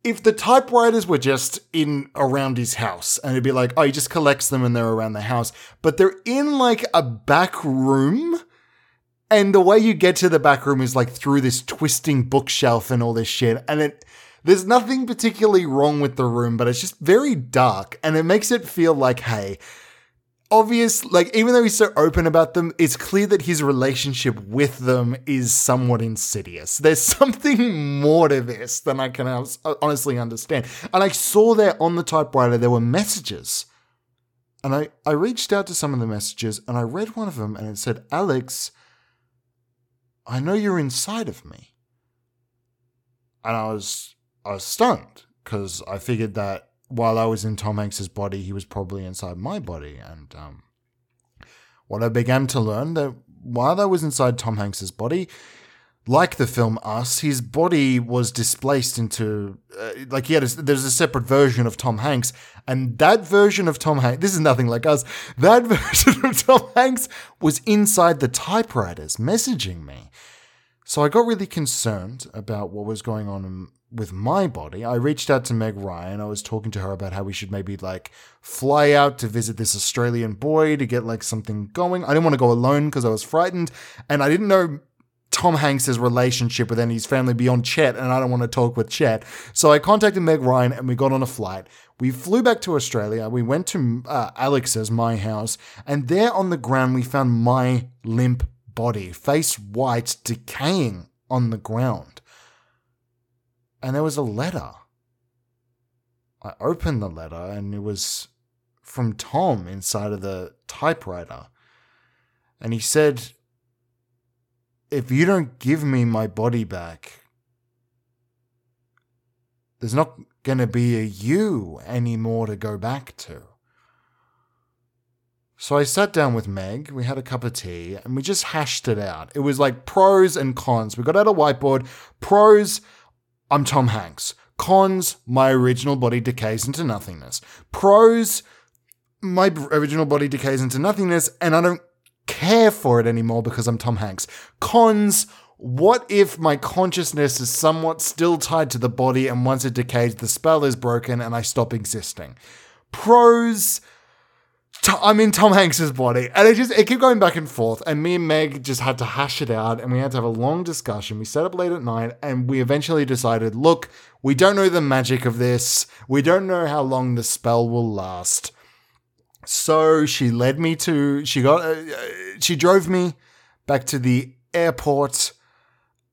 if the typewriters were just in around his house and it'd be like, oh, he just collects them and they're around the house, but they're in like a back room. And the way you get to the back room is like through this twisting bookshelf and all this shit. And it, there's nothing particularly wrong with the room, but it's just very dark and it makes it feel like, hey, obvious like even though he's so open about them it's clear that his relationship with them is somewhat insidious. There's something more to this than i can honestly understand. And i saw there on the typewriter there were messages. And i i reached out to some of the messages and i read one of them and it said alex i know you're inside of me. And i was i was stunned because i figured that while I was in Tom Hanks's body, he was probably inside my body. And um, what I began to learn that while I was inside Tom Hanks's body, like the film Us, his body was displaced into uh, like he had a, there's a separate version of Tom Hanks, and that version of Tom Hanks. This is nothing like us. That version of Tom Hanks was inside the typewriters, messaging me. So I got really concerned about what was going on with my body. I reached out to Meg Ryan. I was talking to her about how we should maybe like fly out to visit this Australian boy to get like something going. I didn't want to go alone because I was frightened and I didn't know Tom Hanks's relationship with any of his family beyond Chet, and I don't want to talk with Chet. So I contacted Meg Ryan and we got on a flight. We flew back to Australia. We went to uh, Alex's, my house, and there on the ground we found my limp body, face white, decaying on the ground. And there was a letter. I opened the letter and it was from Tom inside of the typewriter. And he said, If you don't give me my body back, there's not going to be a you anymore to go back to. So I sat down with Meg, we had a cup of tea, and we just hashed it out. It was like pros and cons. We got out a whiteboard. Pros, I'm Tom Hanks. Cons, my original body decays into nothingness. Pros, my original body decays into nothingness, and I don't care for it anymore because I'm Tom Hanks. Cons, what if my consciousness is somewhat still tied to the body, and once it decays, the spell is broken and I stop existing? Pros, I'm in Tom Hanks's body, and it just it kept going back and forth. And me and Meg just had to hash it out, and we had to have a long discussion. We set up late at night, and we eventually decided, look, we don't know the magic of this. We don't know how long the spell will last. So she led me to. She got. Uh, she drove me back to the airport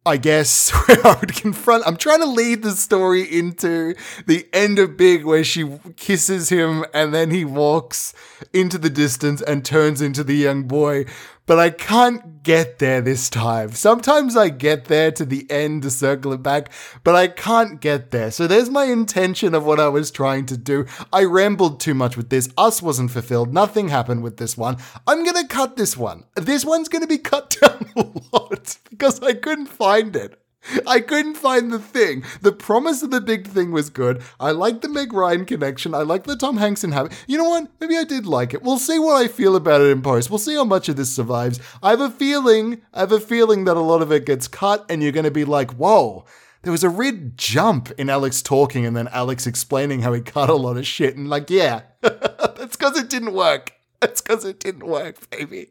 I guess, where I would confront. I'm trying to lead the story into the end of Big, where she kisses him and then he walks into the distance and turns into the young boy. But I can't get there this time. Sometimes I get there to the end to circle it back, but I can't get there. So there's my intention of what I was trying to do. I rambled too much with this. Us wasn't fulfilled. Nothing happened with this one. I'm going to cut this one. This one's going to be cut down a lot because I couldn't find it. I couldn't find the thing. The promise of the big thing was good. I like the Meg Ryan connection. I like the Tom Hanks inhabit. You know what? Maybe I did like it. We'll see what I feel about it in post. We'll see how much of this survives. I have a feeling, I have a feeling that a lot of it gets cut and you're going to be like, whoa. There was a red jump in Alex talking and then Alex explaining how he cut a lot of shit and like, yeah, that's because it didn't work. That's because it didn't work, baby.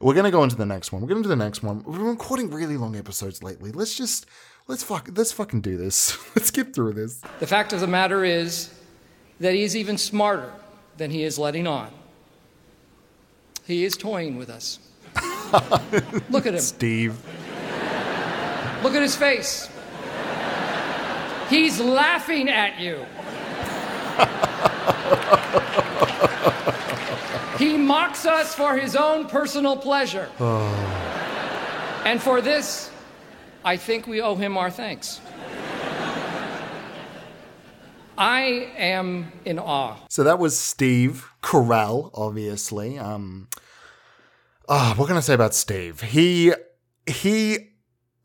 We're gonna go into the next one. We're gonna do the next one. We've been recording really long episodes lately. Let's just let's fuck let's fucking do this. let's get through this. The fact of the matter is that he is even smarter than he is letting on. He is toying with us. Look at him. Steve. Look at his face. He's laughing at you. He mocks us for his own personal pleasure. And for this, I think we owe him our thanks. I am in awe. So that was Steve Carell, obviously. Um Ah, what can I say about Steve? He he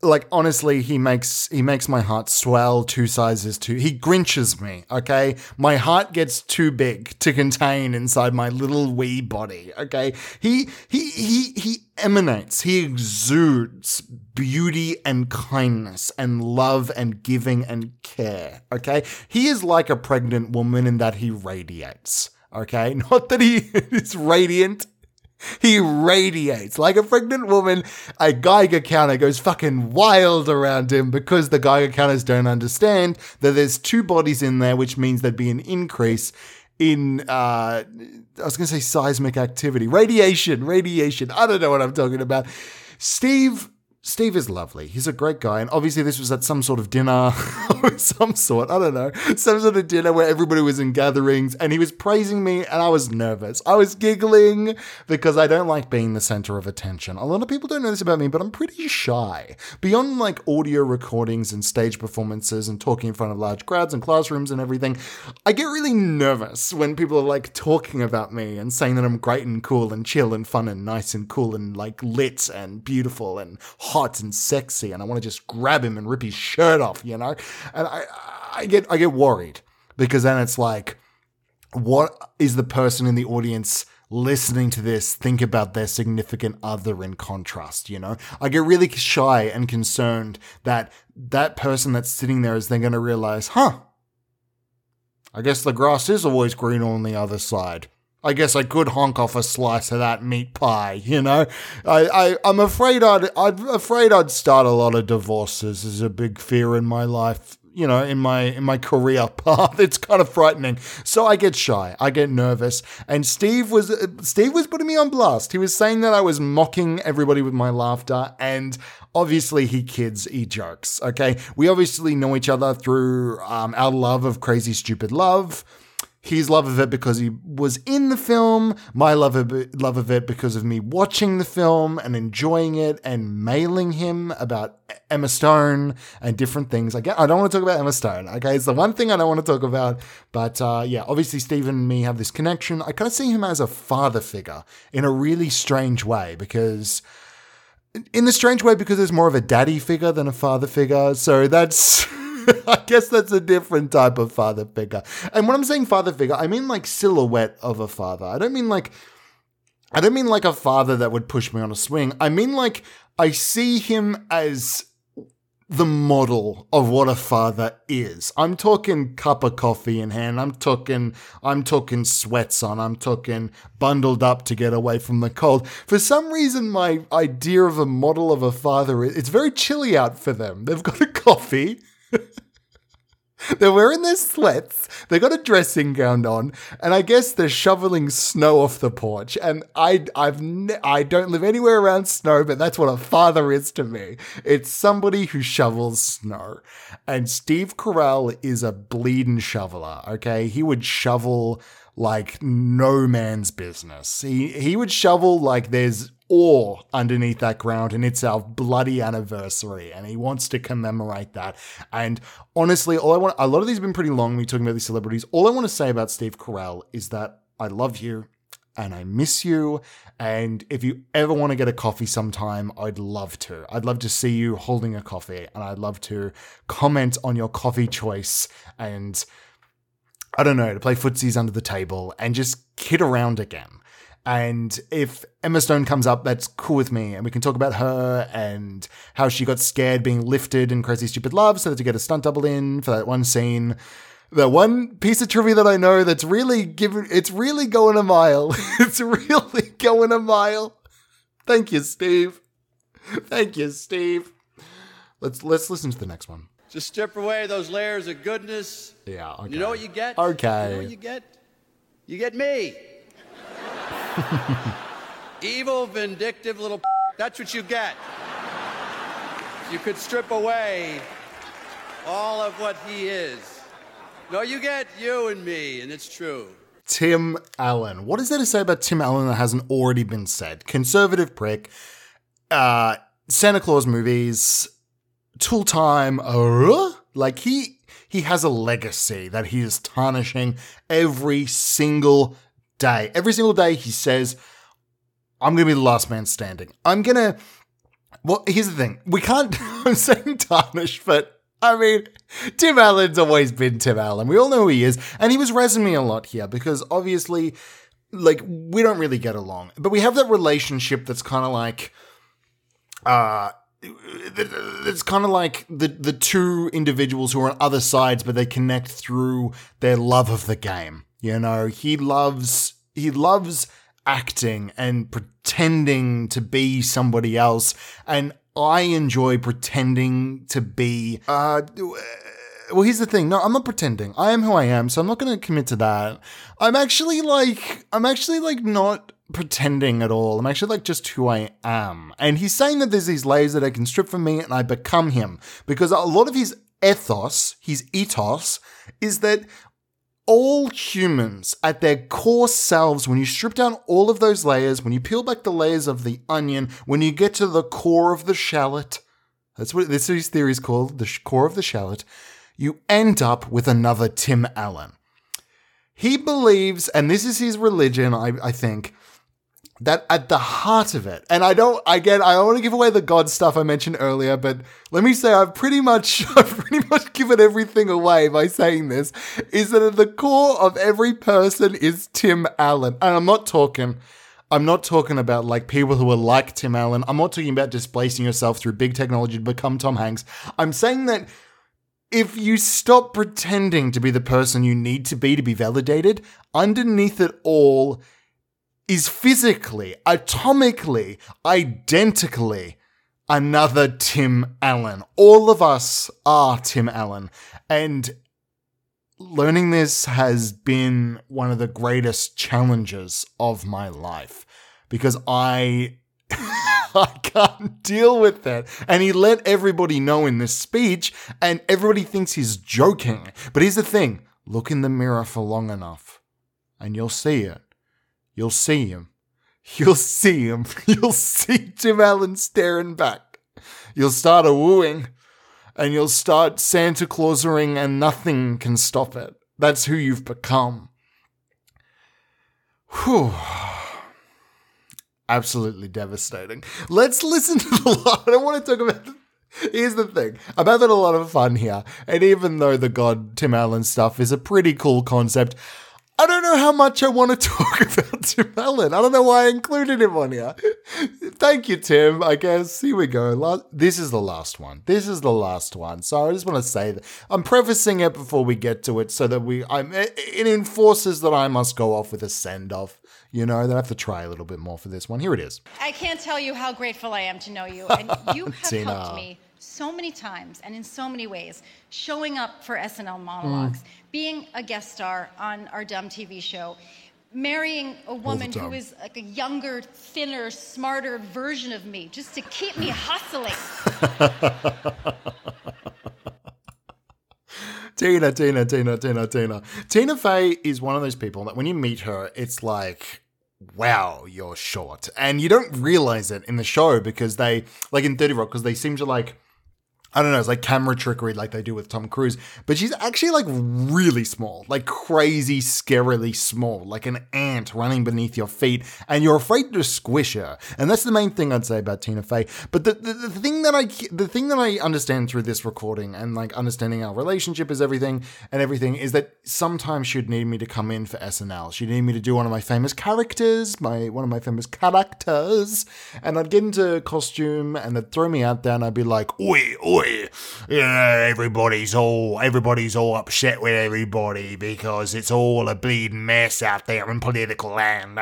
like honestly he makes he makes my heart swell two sizes too. He grinches me okay? My heart gets too big to contain inside my little wee body okay? He he he he emanates he exudes beauty and kindness and love and giving and care okay? He is like a pregnant woman in that he radiates okay? Not that he is radiant he radiates like a pregnant woman. A Geiger counter goes fucking wild around him because the Geiger counters don't understand that there's two bodies in there, which means there'd be an increase in uh I was gonna say seismic activity. Radiation, radiation. I don't know what I'm talking about. Steve Steve is lovely. He's a great guy. And obviously, this was at some sort of dinner of some sort. I don't know. Some sort of dinner where everybody was in gatherings and he was praising me and I was nervous. I was giggling because I don't like being the center of attention. A lot of people don't know this about me, but I'm pretty shy. Beyond like audio recordings and stage performances and talking in front of large crowds and classrooms and everything, I get really nervous when people are like talking about me and saying that I'm great and cool and chill and fun and nice and cool and like lit and beautiful and and sexy, and I want to just grab him and rip his shirt off, you know. And I, I get, I get worried because then it's like, what is the person in the audience listening to this think about their significant other in contrast, you know? I get really shy and concerned that that person that's sitting there is then going to realize, huh, I guess the grass is always green on the other side. I guess I could honk off a slice of that meat pie, you know. I, I I'm afraid I'd I'm afraid I'd start a lot of divorces. Is a big fear in my life, you know, in my in my career path. It's kind of frightening. So I get shy. I get nervous. And Steve was Steve was putting me on blast. He was saying that I was mocking everybody with my laughter, and obviously he kids, he jokes. Okay, we obviously know each other through um, our love of Crazy Stupid Love his love of it because he was in the film, my love of it, love of it because of me watching the film and enjoying it and mailing him about Emma Stone and different things. I get, I don't want to talk about Emma Stone. Okay, it's the one thing I don't want to talk about. But uh, yeah, obviously Stephen and me have this connection. I kind of see him as a father figure in a really strange way because in the strange way because there's more of a daddy figure than a father figure. So that's I guess that's a different type of father figure. And when I'm saying father figure, I mean like silhouette of a father. I don't mean like I don't mean like a father that would push me on a swing. I mean like I see him as the model of what a father is. I'm talking cup of coffee in hand. I'm talking I'm talking sweats on. I'm talking bundled up to get away from the cold. For some reason my idea of a model of a father it's very chilly out for them. They've got a coffee. they're wearing their sweats. They got a dressing gown on, and I guess they're shoveling snow off the porch. And I, I've, ne- I don't live anywhere around snow, but that's what a father is to me. It's somebody who shovels snow. And Steve Carell is a bleeding shoveler. Okay, he would shovel like no man's business. He he would shovel like there's ore underneath that ground and it's our bloody anniversary and he wants to commemorate that and honestly all i want a lot of these have been pretty long me talking about these celebrities all i want to say about steve carell is that i love you and I miss you. And if you ever want to get a coffee sometime, I'd love to. I'd love to see you holding a coffee and I'd love to comment on your coffee choice and I don't know, to play footsies under the table and just kid around again. And if Emma Stone comes up, that's cool with me. And we can talk about her and how she got scared being lifted in Crazy Stupid Love so that to get a stunt double in for that one scene. The one piece of trivia that I know that's really giving, it's really going a mile. it's really going a mile. Thank you, Steve. Thank you, Steve. Let's let's listen to the next one. Just strip away those layers of goodness. Yeah. Okay. You know what you get? Okay. You know what you get? You get me. Evil, vindictive little. That's what you get. You could strip away all of what he is. No, you get you and me, and it's true. Tim Allen. What is there to say about Tim Allen that hasn't already been said? Conservative prick, uh, Santa Claus movies, Tool Time, uh, like he he has a legacy that he is tarnishing every single day. Every single day he says, I'm gonna be the last man standing. I'm gonna well, here's the thing. We can't I'm saying tarnish, but I mean, Tim Allen's always been Tim Allen. We all know who he is. And he was me a lot here because obviously, like, we don't really get along. But we have that relationship that's kind of like, uh, it's kind of like the the two individuals who are on other sides, but they connect through their love of the game. You know, he loves he loves acting and pretending to be somebody else, and I enjoy pretending to be. Uh, well, here's the thing. No, I'm not pretending. I am who I am, so I'm not going to commit to that. I'm actually like, I'm actually like not pretending at all. I'm actually like just who I am. And he's saying that there's these layers that I can strip from me and I become him. Because a lot of his ethos, his ethos, is that all humans at their core selves, when you strip down all of those layers, when you peel back the layers of the onion, when you get to the core of the shallot, that's what this theory is called, the core of the shallot, you end up with another Tim Allen. He believes, and this is his religion, I, I think, that at the heart of it, and I don't, again, I don't want to give away the God stuff I mentioned earlier, but let me say I've pretty much, I've pretty much given everything away by saying this, is that at the core of every person is Tim Allen. And I'm not talking, I'm not talking about like people who are like Tim Allen. I'm not talking about displacing yourself through big technology to become Tom Hanks. I'm saying that if you stop pretending to be the person you need to be to be validated, underneath it all is physically, atomically, identically another Tim Allen. All of us are Tim Allen. And learning this has been one of the greatest challenges of my life because I I can't deal with that. And he let everybody know in this speech, and everybody thinks he's joking. But here's the thing look in the mirror for long enough, and you'll see it. You'll see him. You'll see him. You'll see Tim Allen staring back. You'll start a wooing, and you'll start Santa Clausering, and nothing can stop it. That's who you've become. Whew absolutely devastating. Let's listen to the. Lot. I want to talk about. Here's the thing. I'm having a lot of fun here, and even though the God Tim Allen stuff is a pretty cool concept, I don't know how much I want to talk about Tim Allen. I don't know why I included him on here. Thank you, Tim. I guess here we go. Last, this is the last one. This is the last one. So I just want to say that I'm prefacing it before we get to it, so that we. I'm. It enforces that I must go off with a send off you know, that I have to try a little bit more for this one. Here it is. I can't tell you how grateful I am to know you. And you have Tina. helped me so many times and in so many ways, showing up for SNL monologues, Mm. Being a guest star on our dumb TV show, marrying a woman who is like a younger, thinner, smarter version of me, just to keep me hustling. Tina, Tina, Tina, Tina, Tina. Tina Fey is one of those people that when you meet her, it's like, wow, you're short. And you don't realize it in the show because they, like in 30 Rock, because they seem to like, I don't know, it's like camera trickery like they do with Tom Cruise. But she's actually like really small, like crazy, scarily small, like an ant running beneath your feet, and you're afraid to squish her. And that's the main thing I'd say about Tina Fey. But the, the, the thing that I the thing that I understand through this recording and like understanding our relationship is everything and everything is that sometimes she'd need me to come in for SNL. She'd need me to do one of my famous characters, my one of my famous characters, and I'd get into costume and they'd throw me out there and I'd be like, oi, oi, know, everybody's all everybody's all upset with everybody because it's all a bleeding mess out there in political land.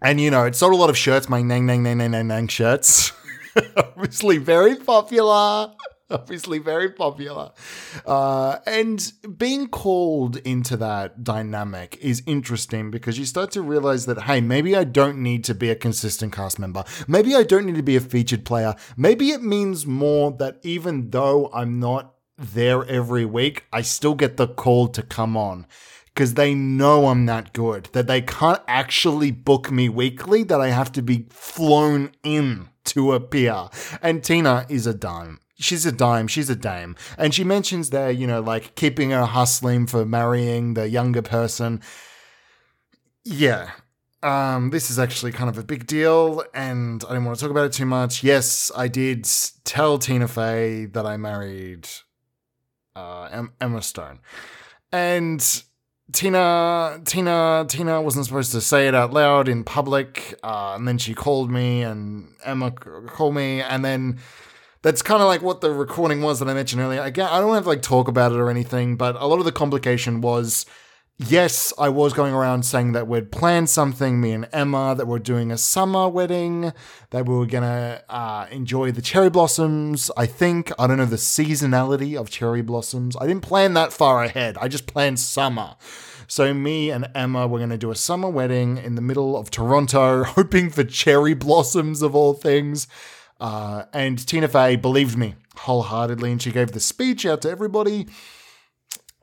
And you know, it sold a lot of shirts, my nang nang nang nang nang nang shirts. Obviously very popular. Obviously very popular. Uh, and being called into that dynamic is interesting because you start to realize that, hey, maybe I don't need to be a consistent cast member. Maybe I don't need to be a featured player. Maybe it means more that even though I'm not there every week, I still get the call to come on because they know I'm that good, that they can't actually book me weekly, that I have to be flown in to appear. And Tina is a dime. She's a dime, she's a dame. And she mentions there, you know, like keeping her hustling for marrying the younger person. Yeah. Um, this is actually kind of a big deal, and I didn't want to talk about it too much. Yes, I did tell Tina Fey that I married uh, Emma Stone. And Tina, Tina, Tina wasn't supposed to say it out loud in public, uh, and then she called me, and Emma called me, and then that's kind of like what the recording was that I mentioned earlier. Again, I don't have to like talk about it or anything, but a lot of the complication was. Yes, I was going around saying that we'd planned something, me and Emma, that we're doing a summer wedding, that we were gonna uh, enjoy the cherry blossoms. I think, I don't know the seasonality of cherry blossoms. I didn't plan that far ahead, I just planned summer. So, me and Emma were gonna do a summer wedding in the middle of Toronto, hoping for cherry blossoms of all things. Uh, and Tina Fey believed me wholeheartedly, and she gave the speech out to everybody.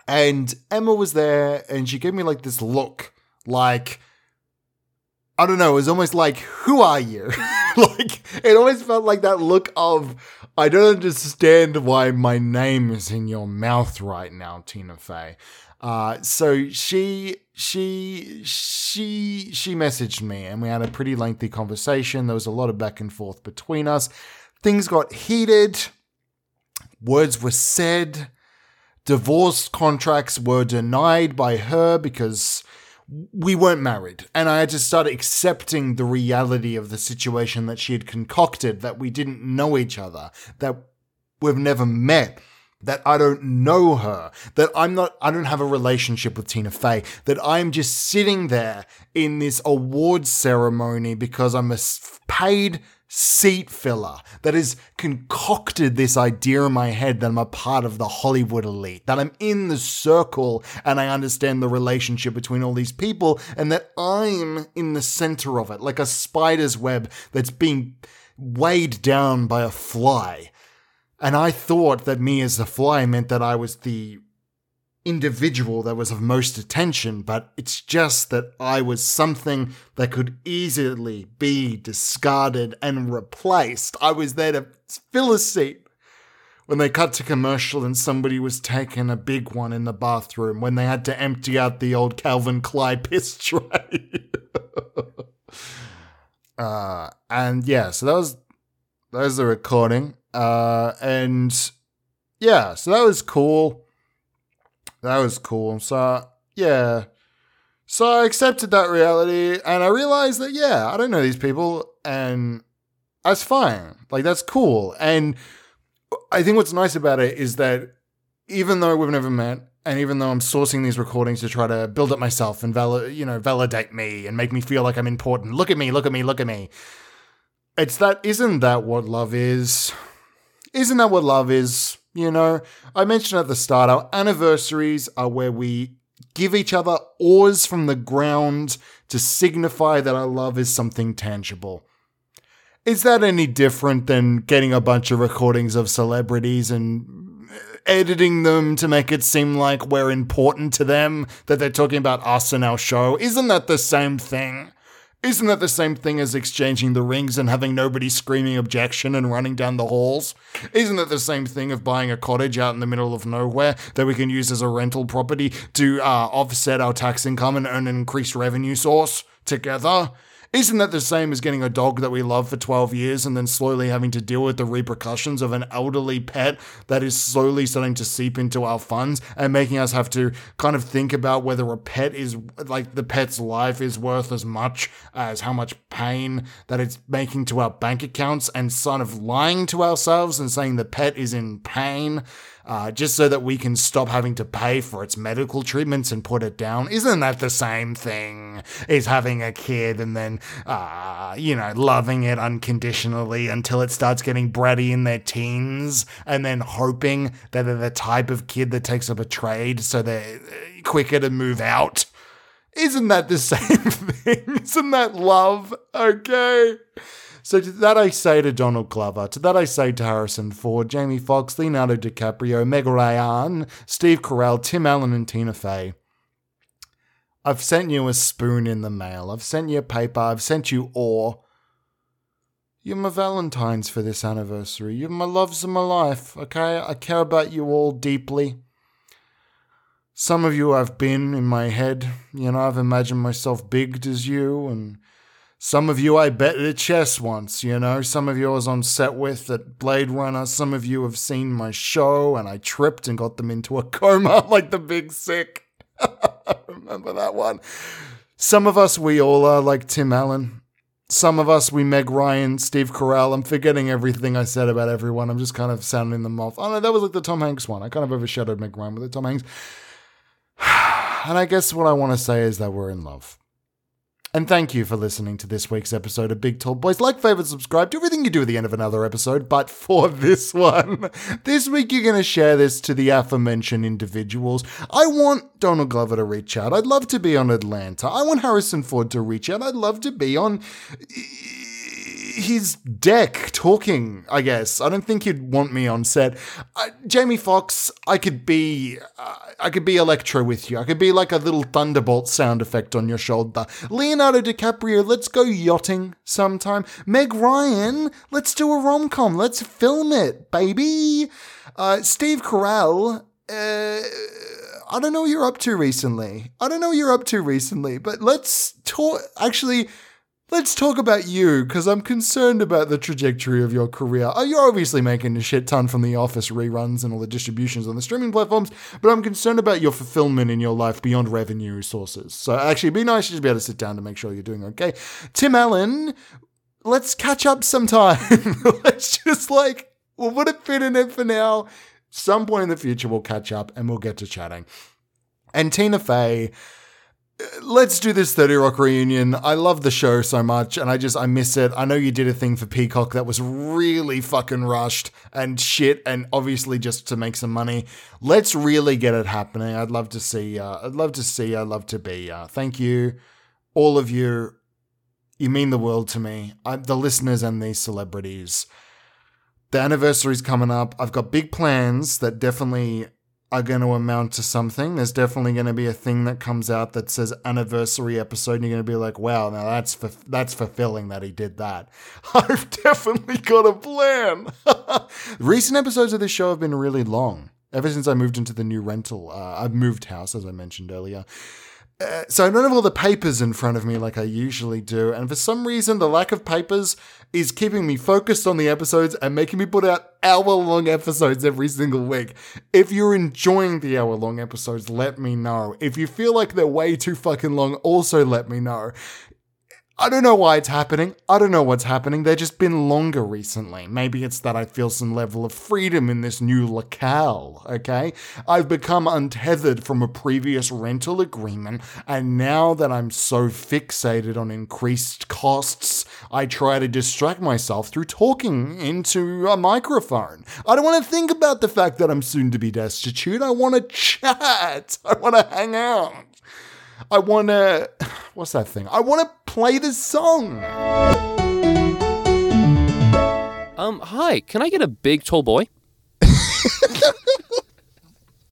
And Emma was there, and she gave me like this look, like I don't know, it was almost like, "Who are you?" like it always felt like that look of, "I don't understand why my name is in your mouth right now, Tina Fey." Uh, so she she she she messaged me and we had a pretty lengthy conversation. There was a lot of back and forth between us. Things got heated. Words were said. Divorce contracts were denied by her because we weren't married. And I had to start accepting the reality of the situation that she had concocted, that we didn't know each other, that we've never met that I don't know her, that I'm not, I don't have a relationship with Tina Fey, that I'm just sitting there in this award ceremony because I'm a paid seat filler that has concocted this idea in my head that I'm a part of the Hollywood elite, that I'm in the circle and I understand the relationship between all these people and that I'm in the center of it, like a spider's web that's being weighed down by a fly and I thought that me as the fly meant that I was the individual that was of most attention, but it's just that I was something that could easily be discarded and replaced. I was there to fill a seat. When they cut to commercial and somebody was taking a big one in the bathroom, when they had to empty out the old Calvin Klein piss tray. uh, and yeah, so that was that was the recording. Uh, and yeah, so that was cool. That was cool. So yeah. So I accepted that reality and I realized that, yeah, I don't know these people and that's fine. Like, that's cool. And I think what's nice about it is that even though we've never met and even though I'm sourcing these recordings to try to build up myself and val- you know validate me and make me feel like I'm important, look at me, look at me, look at me. It's that isn't that what love is? Isn't that what love is? You know, I mentioned at the start, our anniversaries are where we give each other oars from the ground to signify that our love is something tangible. Is that any different than getting a bunch of recordings of celebrities and uh, editing them to make it seem like we're important to them, that they're talking about us and our show? Isn't that the same thing? Isn't that the same thing as exchanging the rings and having nobody screaming objection and running down the halls? Isn't that the same thing of buying a cottage out in the middle of nowhere that we can use as a rental property to uh, offset our tax income and earn an increased revenue source together? Isn't that the same as getting a dog that we love for 12 years and then slowly having to deal with the repercussions of an elderly pet that is slowly starting to seep into our funds and making us have to kind of think about whether a pet is like the pet's life is worth as much as how much pain that it's making to our bank accounts and sort of lying to ourselves and saying the pet is in pain uh, just so that we can stop having to pay for its medical treatments and put it down. Isn't that the same thing as having a kid and then, uh, you know, loving it unconditionally until it starts getting bratty in their teens and then hoping that they're the type of kid that takes up a trade so they're uh, quicker to move out? Isn't that the same thing? Isn't that love? Okay. So to that I say to Donald Glover, to that I say to Harrison Ford, Jamie Foxx, Leonardo DiCaprio, Meg Ryan, Steve Carell, Tim Allen, and Tina Fey. I've sent you a spoon in the mail. I've sent you a paper. I've sent you ore. You're my Valentines for this anniversary. You're my loves of my life, okay? I care about you all deeply. Some of you I've been in my head. You know, I've imagined myself big as you and some of you I bet at chess once, you know. Some of you I was on set with at Blade Runner. Some of you have seen my show and I tripped and got them into a coma like the big sick. Remember that one? Some of us, we all are like Tim Allen. Some of us, we Meg Ryan, Steve Carell. I'm forgetting everything I said about everyone. I'm just kind of sounding them off. Oh no, that was like the Tom Hanks one. I kind of overshadowed Meg Ryan with the Tom Hanks. And I guess what I want to say is that we're in love. And thank you for listening to this week's episode of Big Tall Boys. Like, favorite, subscribe to everything you do at the end of another episode. But for this one, this week you're going to share this to the aforementioned individuals. I want Donald Glover to reach out. I'd love to be on Atlanta. I want Harrison Ford to reach out. I'd love to be on his deck talking, I guess. I don't think he'd want me on set. Uh, Jamie Foxx, I could be uh, I could be Electro with you. I could be like a little thunderbolt sound effect on your shoulder. Leonardo DiCaprio, let's go yachting sometime. Meg Ryan, let's do a rom-com. Let's film it, baby. Uh, Steve Carell, uh, I don't know what you're up to recently. I don't know what you're up to recently, but let's talk. Actually, let's talk about you because I'm concerned about the trajectory of your career. Oh, you're obviously making a shit ton from the Office reruns and all the distributions on the streaming platforms, but I'm concerned about your fulfillment in your life beyond revenue sources. So actually, it'd be nice to just be able to sit down to make sure you're doing okay. Tim Allen, let's catch up sometime. let's just like we'll put a in it for now. Some point in the future, we'll catch up and we'll get to chatting. And Tina Fey, let's do this 30 Rock reunion. I love the show so much and I just, I miss it. I know you did a thing for Peacock that was really fucking rushed and shit and obviously just to make some money. Let's really get it happening. I'd love to see, uh, I'd love to see, I'd love to be. Uh, thank you, all of you. You mean the world to me. I, the listeners and these celebrities. The anniversary's coming up. I've got big plans that definitely are going to amount to something. There's definitely going to be a thing that comes out that says anniversary episode, and you're going to be like, "Wow, now that's that's fulfilling that he did that." I've definitely got a plan. Recent episodes of this show have been really long. Ever since I moved into the new rental, uh, I've moved house, as I mentioned earlier. Uh, so I don't have all the papers in front of me like I usually do, and for some reason, the lack of papers is keeping me focused on the episodes and making me put out hour long episodes every single week. If you're enjoying the hour long episodes, let me know. If you feel like they're way too fucking long, also let me know. I don't know why it's happening. I don't know what's happening. They've just been longer recently. Maybe it's that I feel some level of freedom in this new locale, okay? I've become untethered from a previous rental agreement, and now that I'm so fixated on increased costs, I try to distract myself through talking into a microphone. I don't want to think about the fact that I'm soon to be destitute. I want to chat. I want to hang out. I want to. What's that thing? I want to play the song. Um, hi, can I get a big tall boy?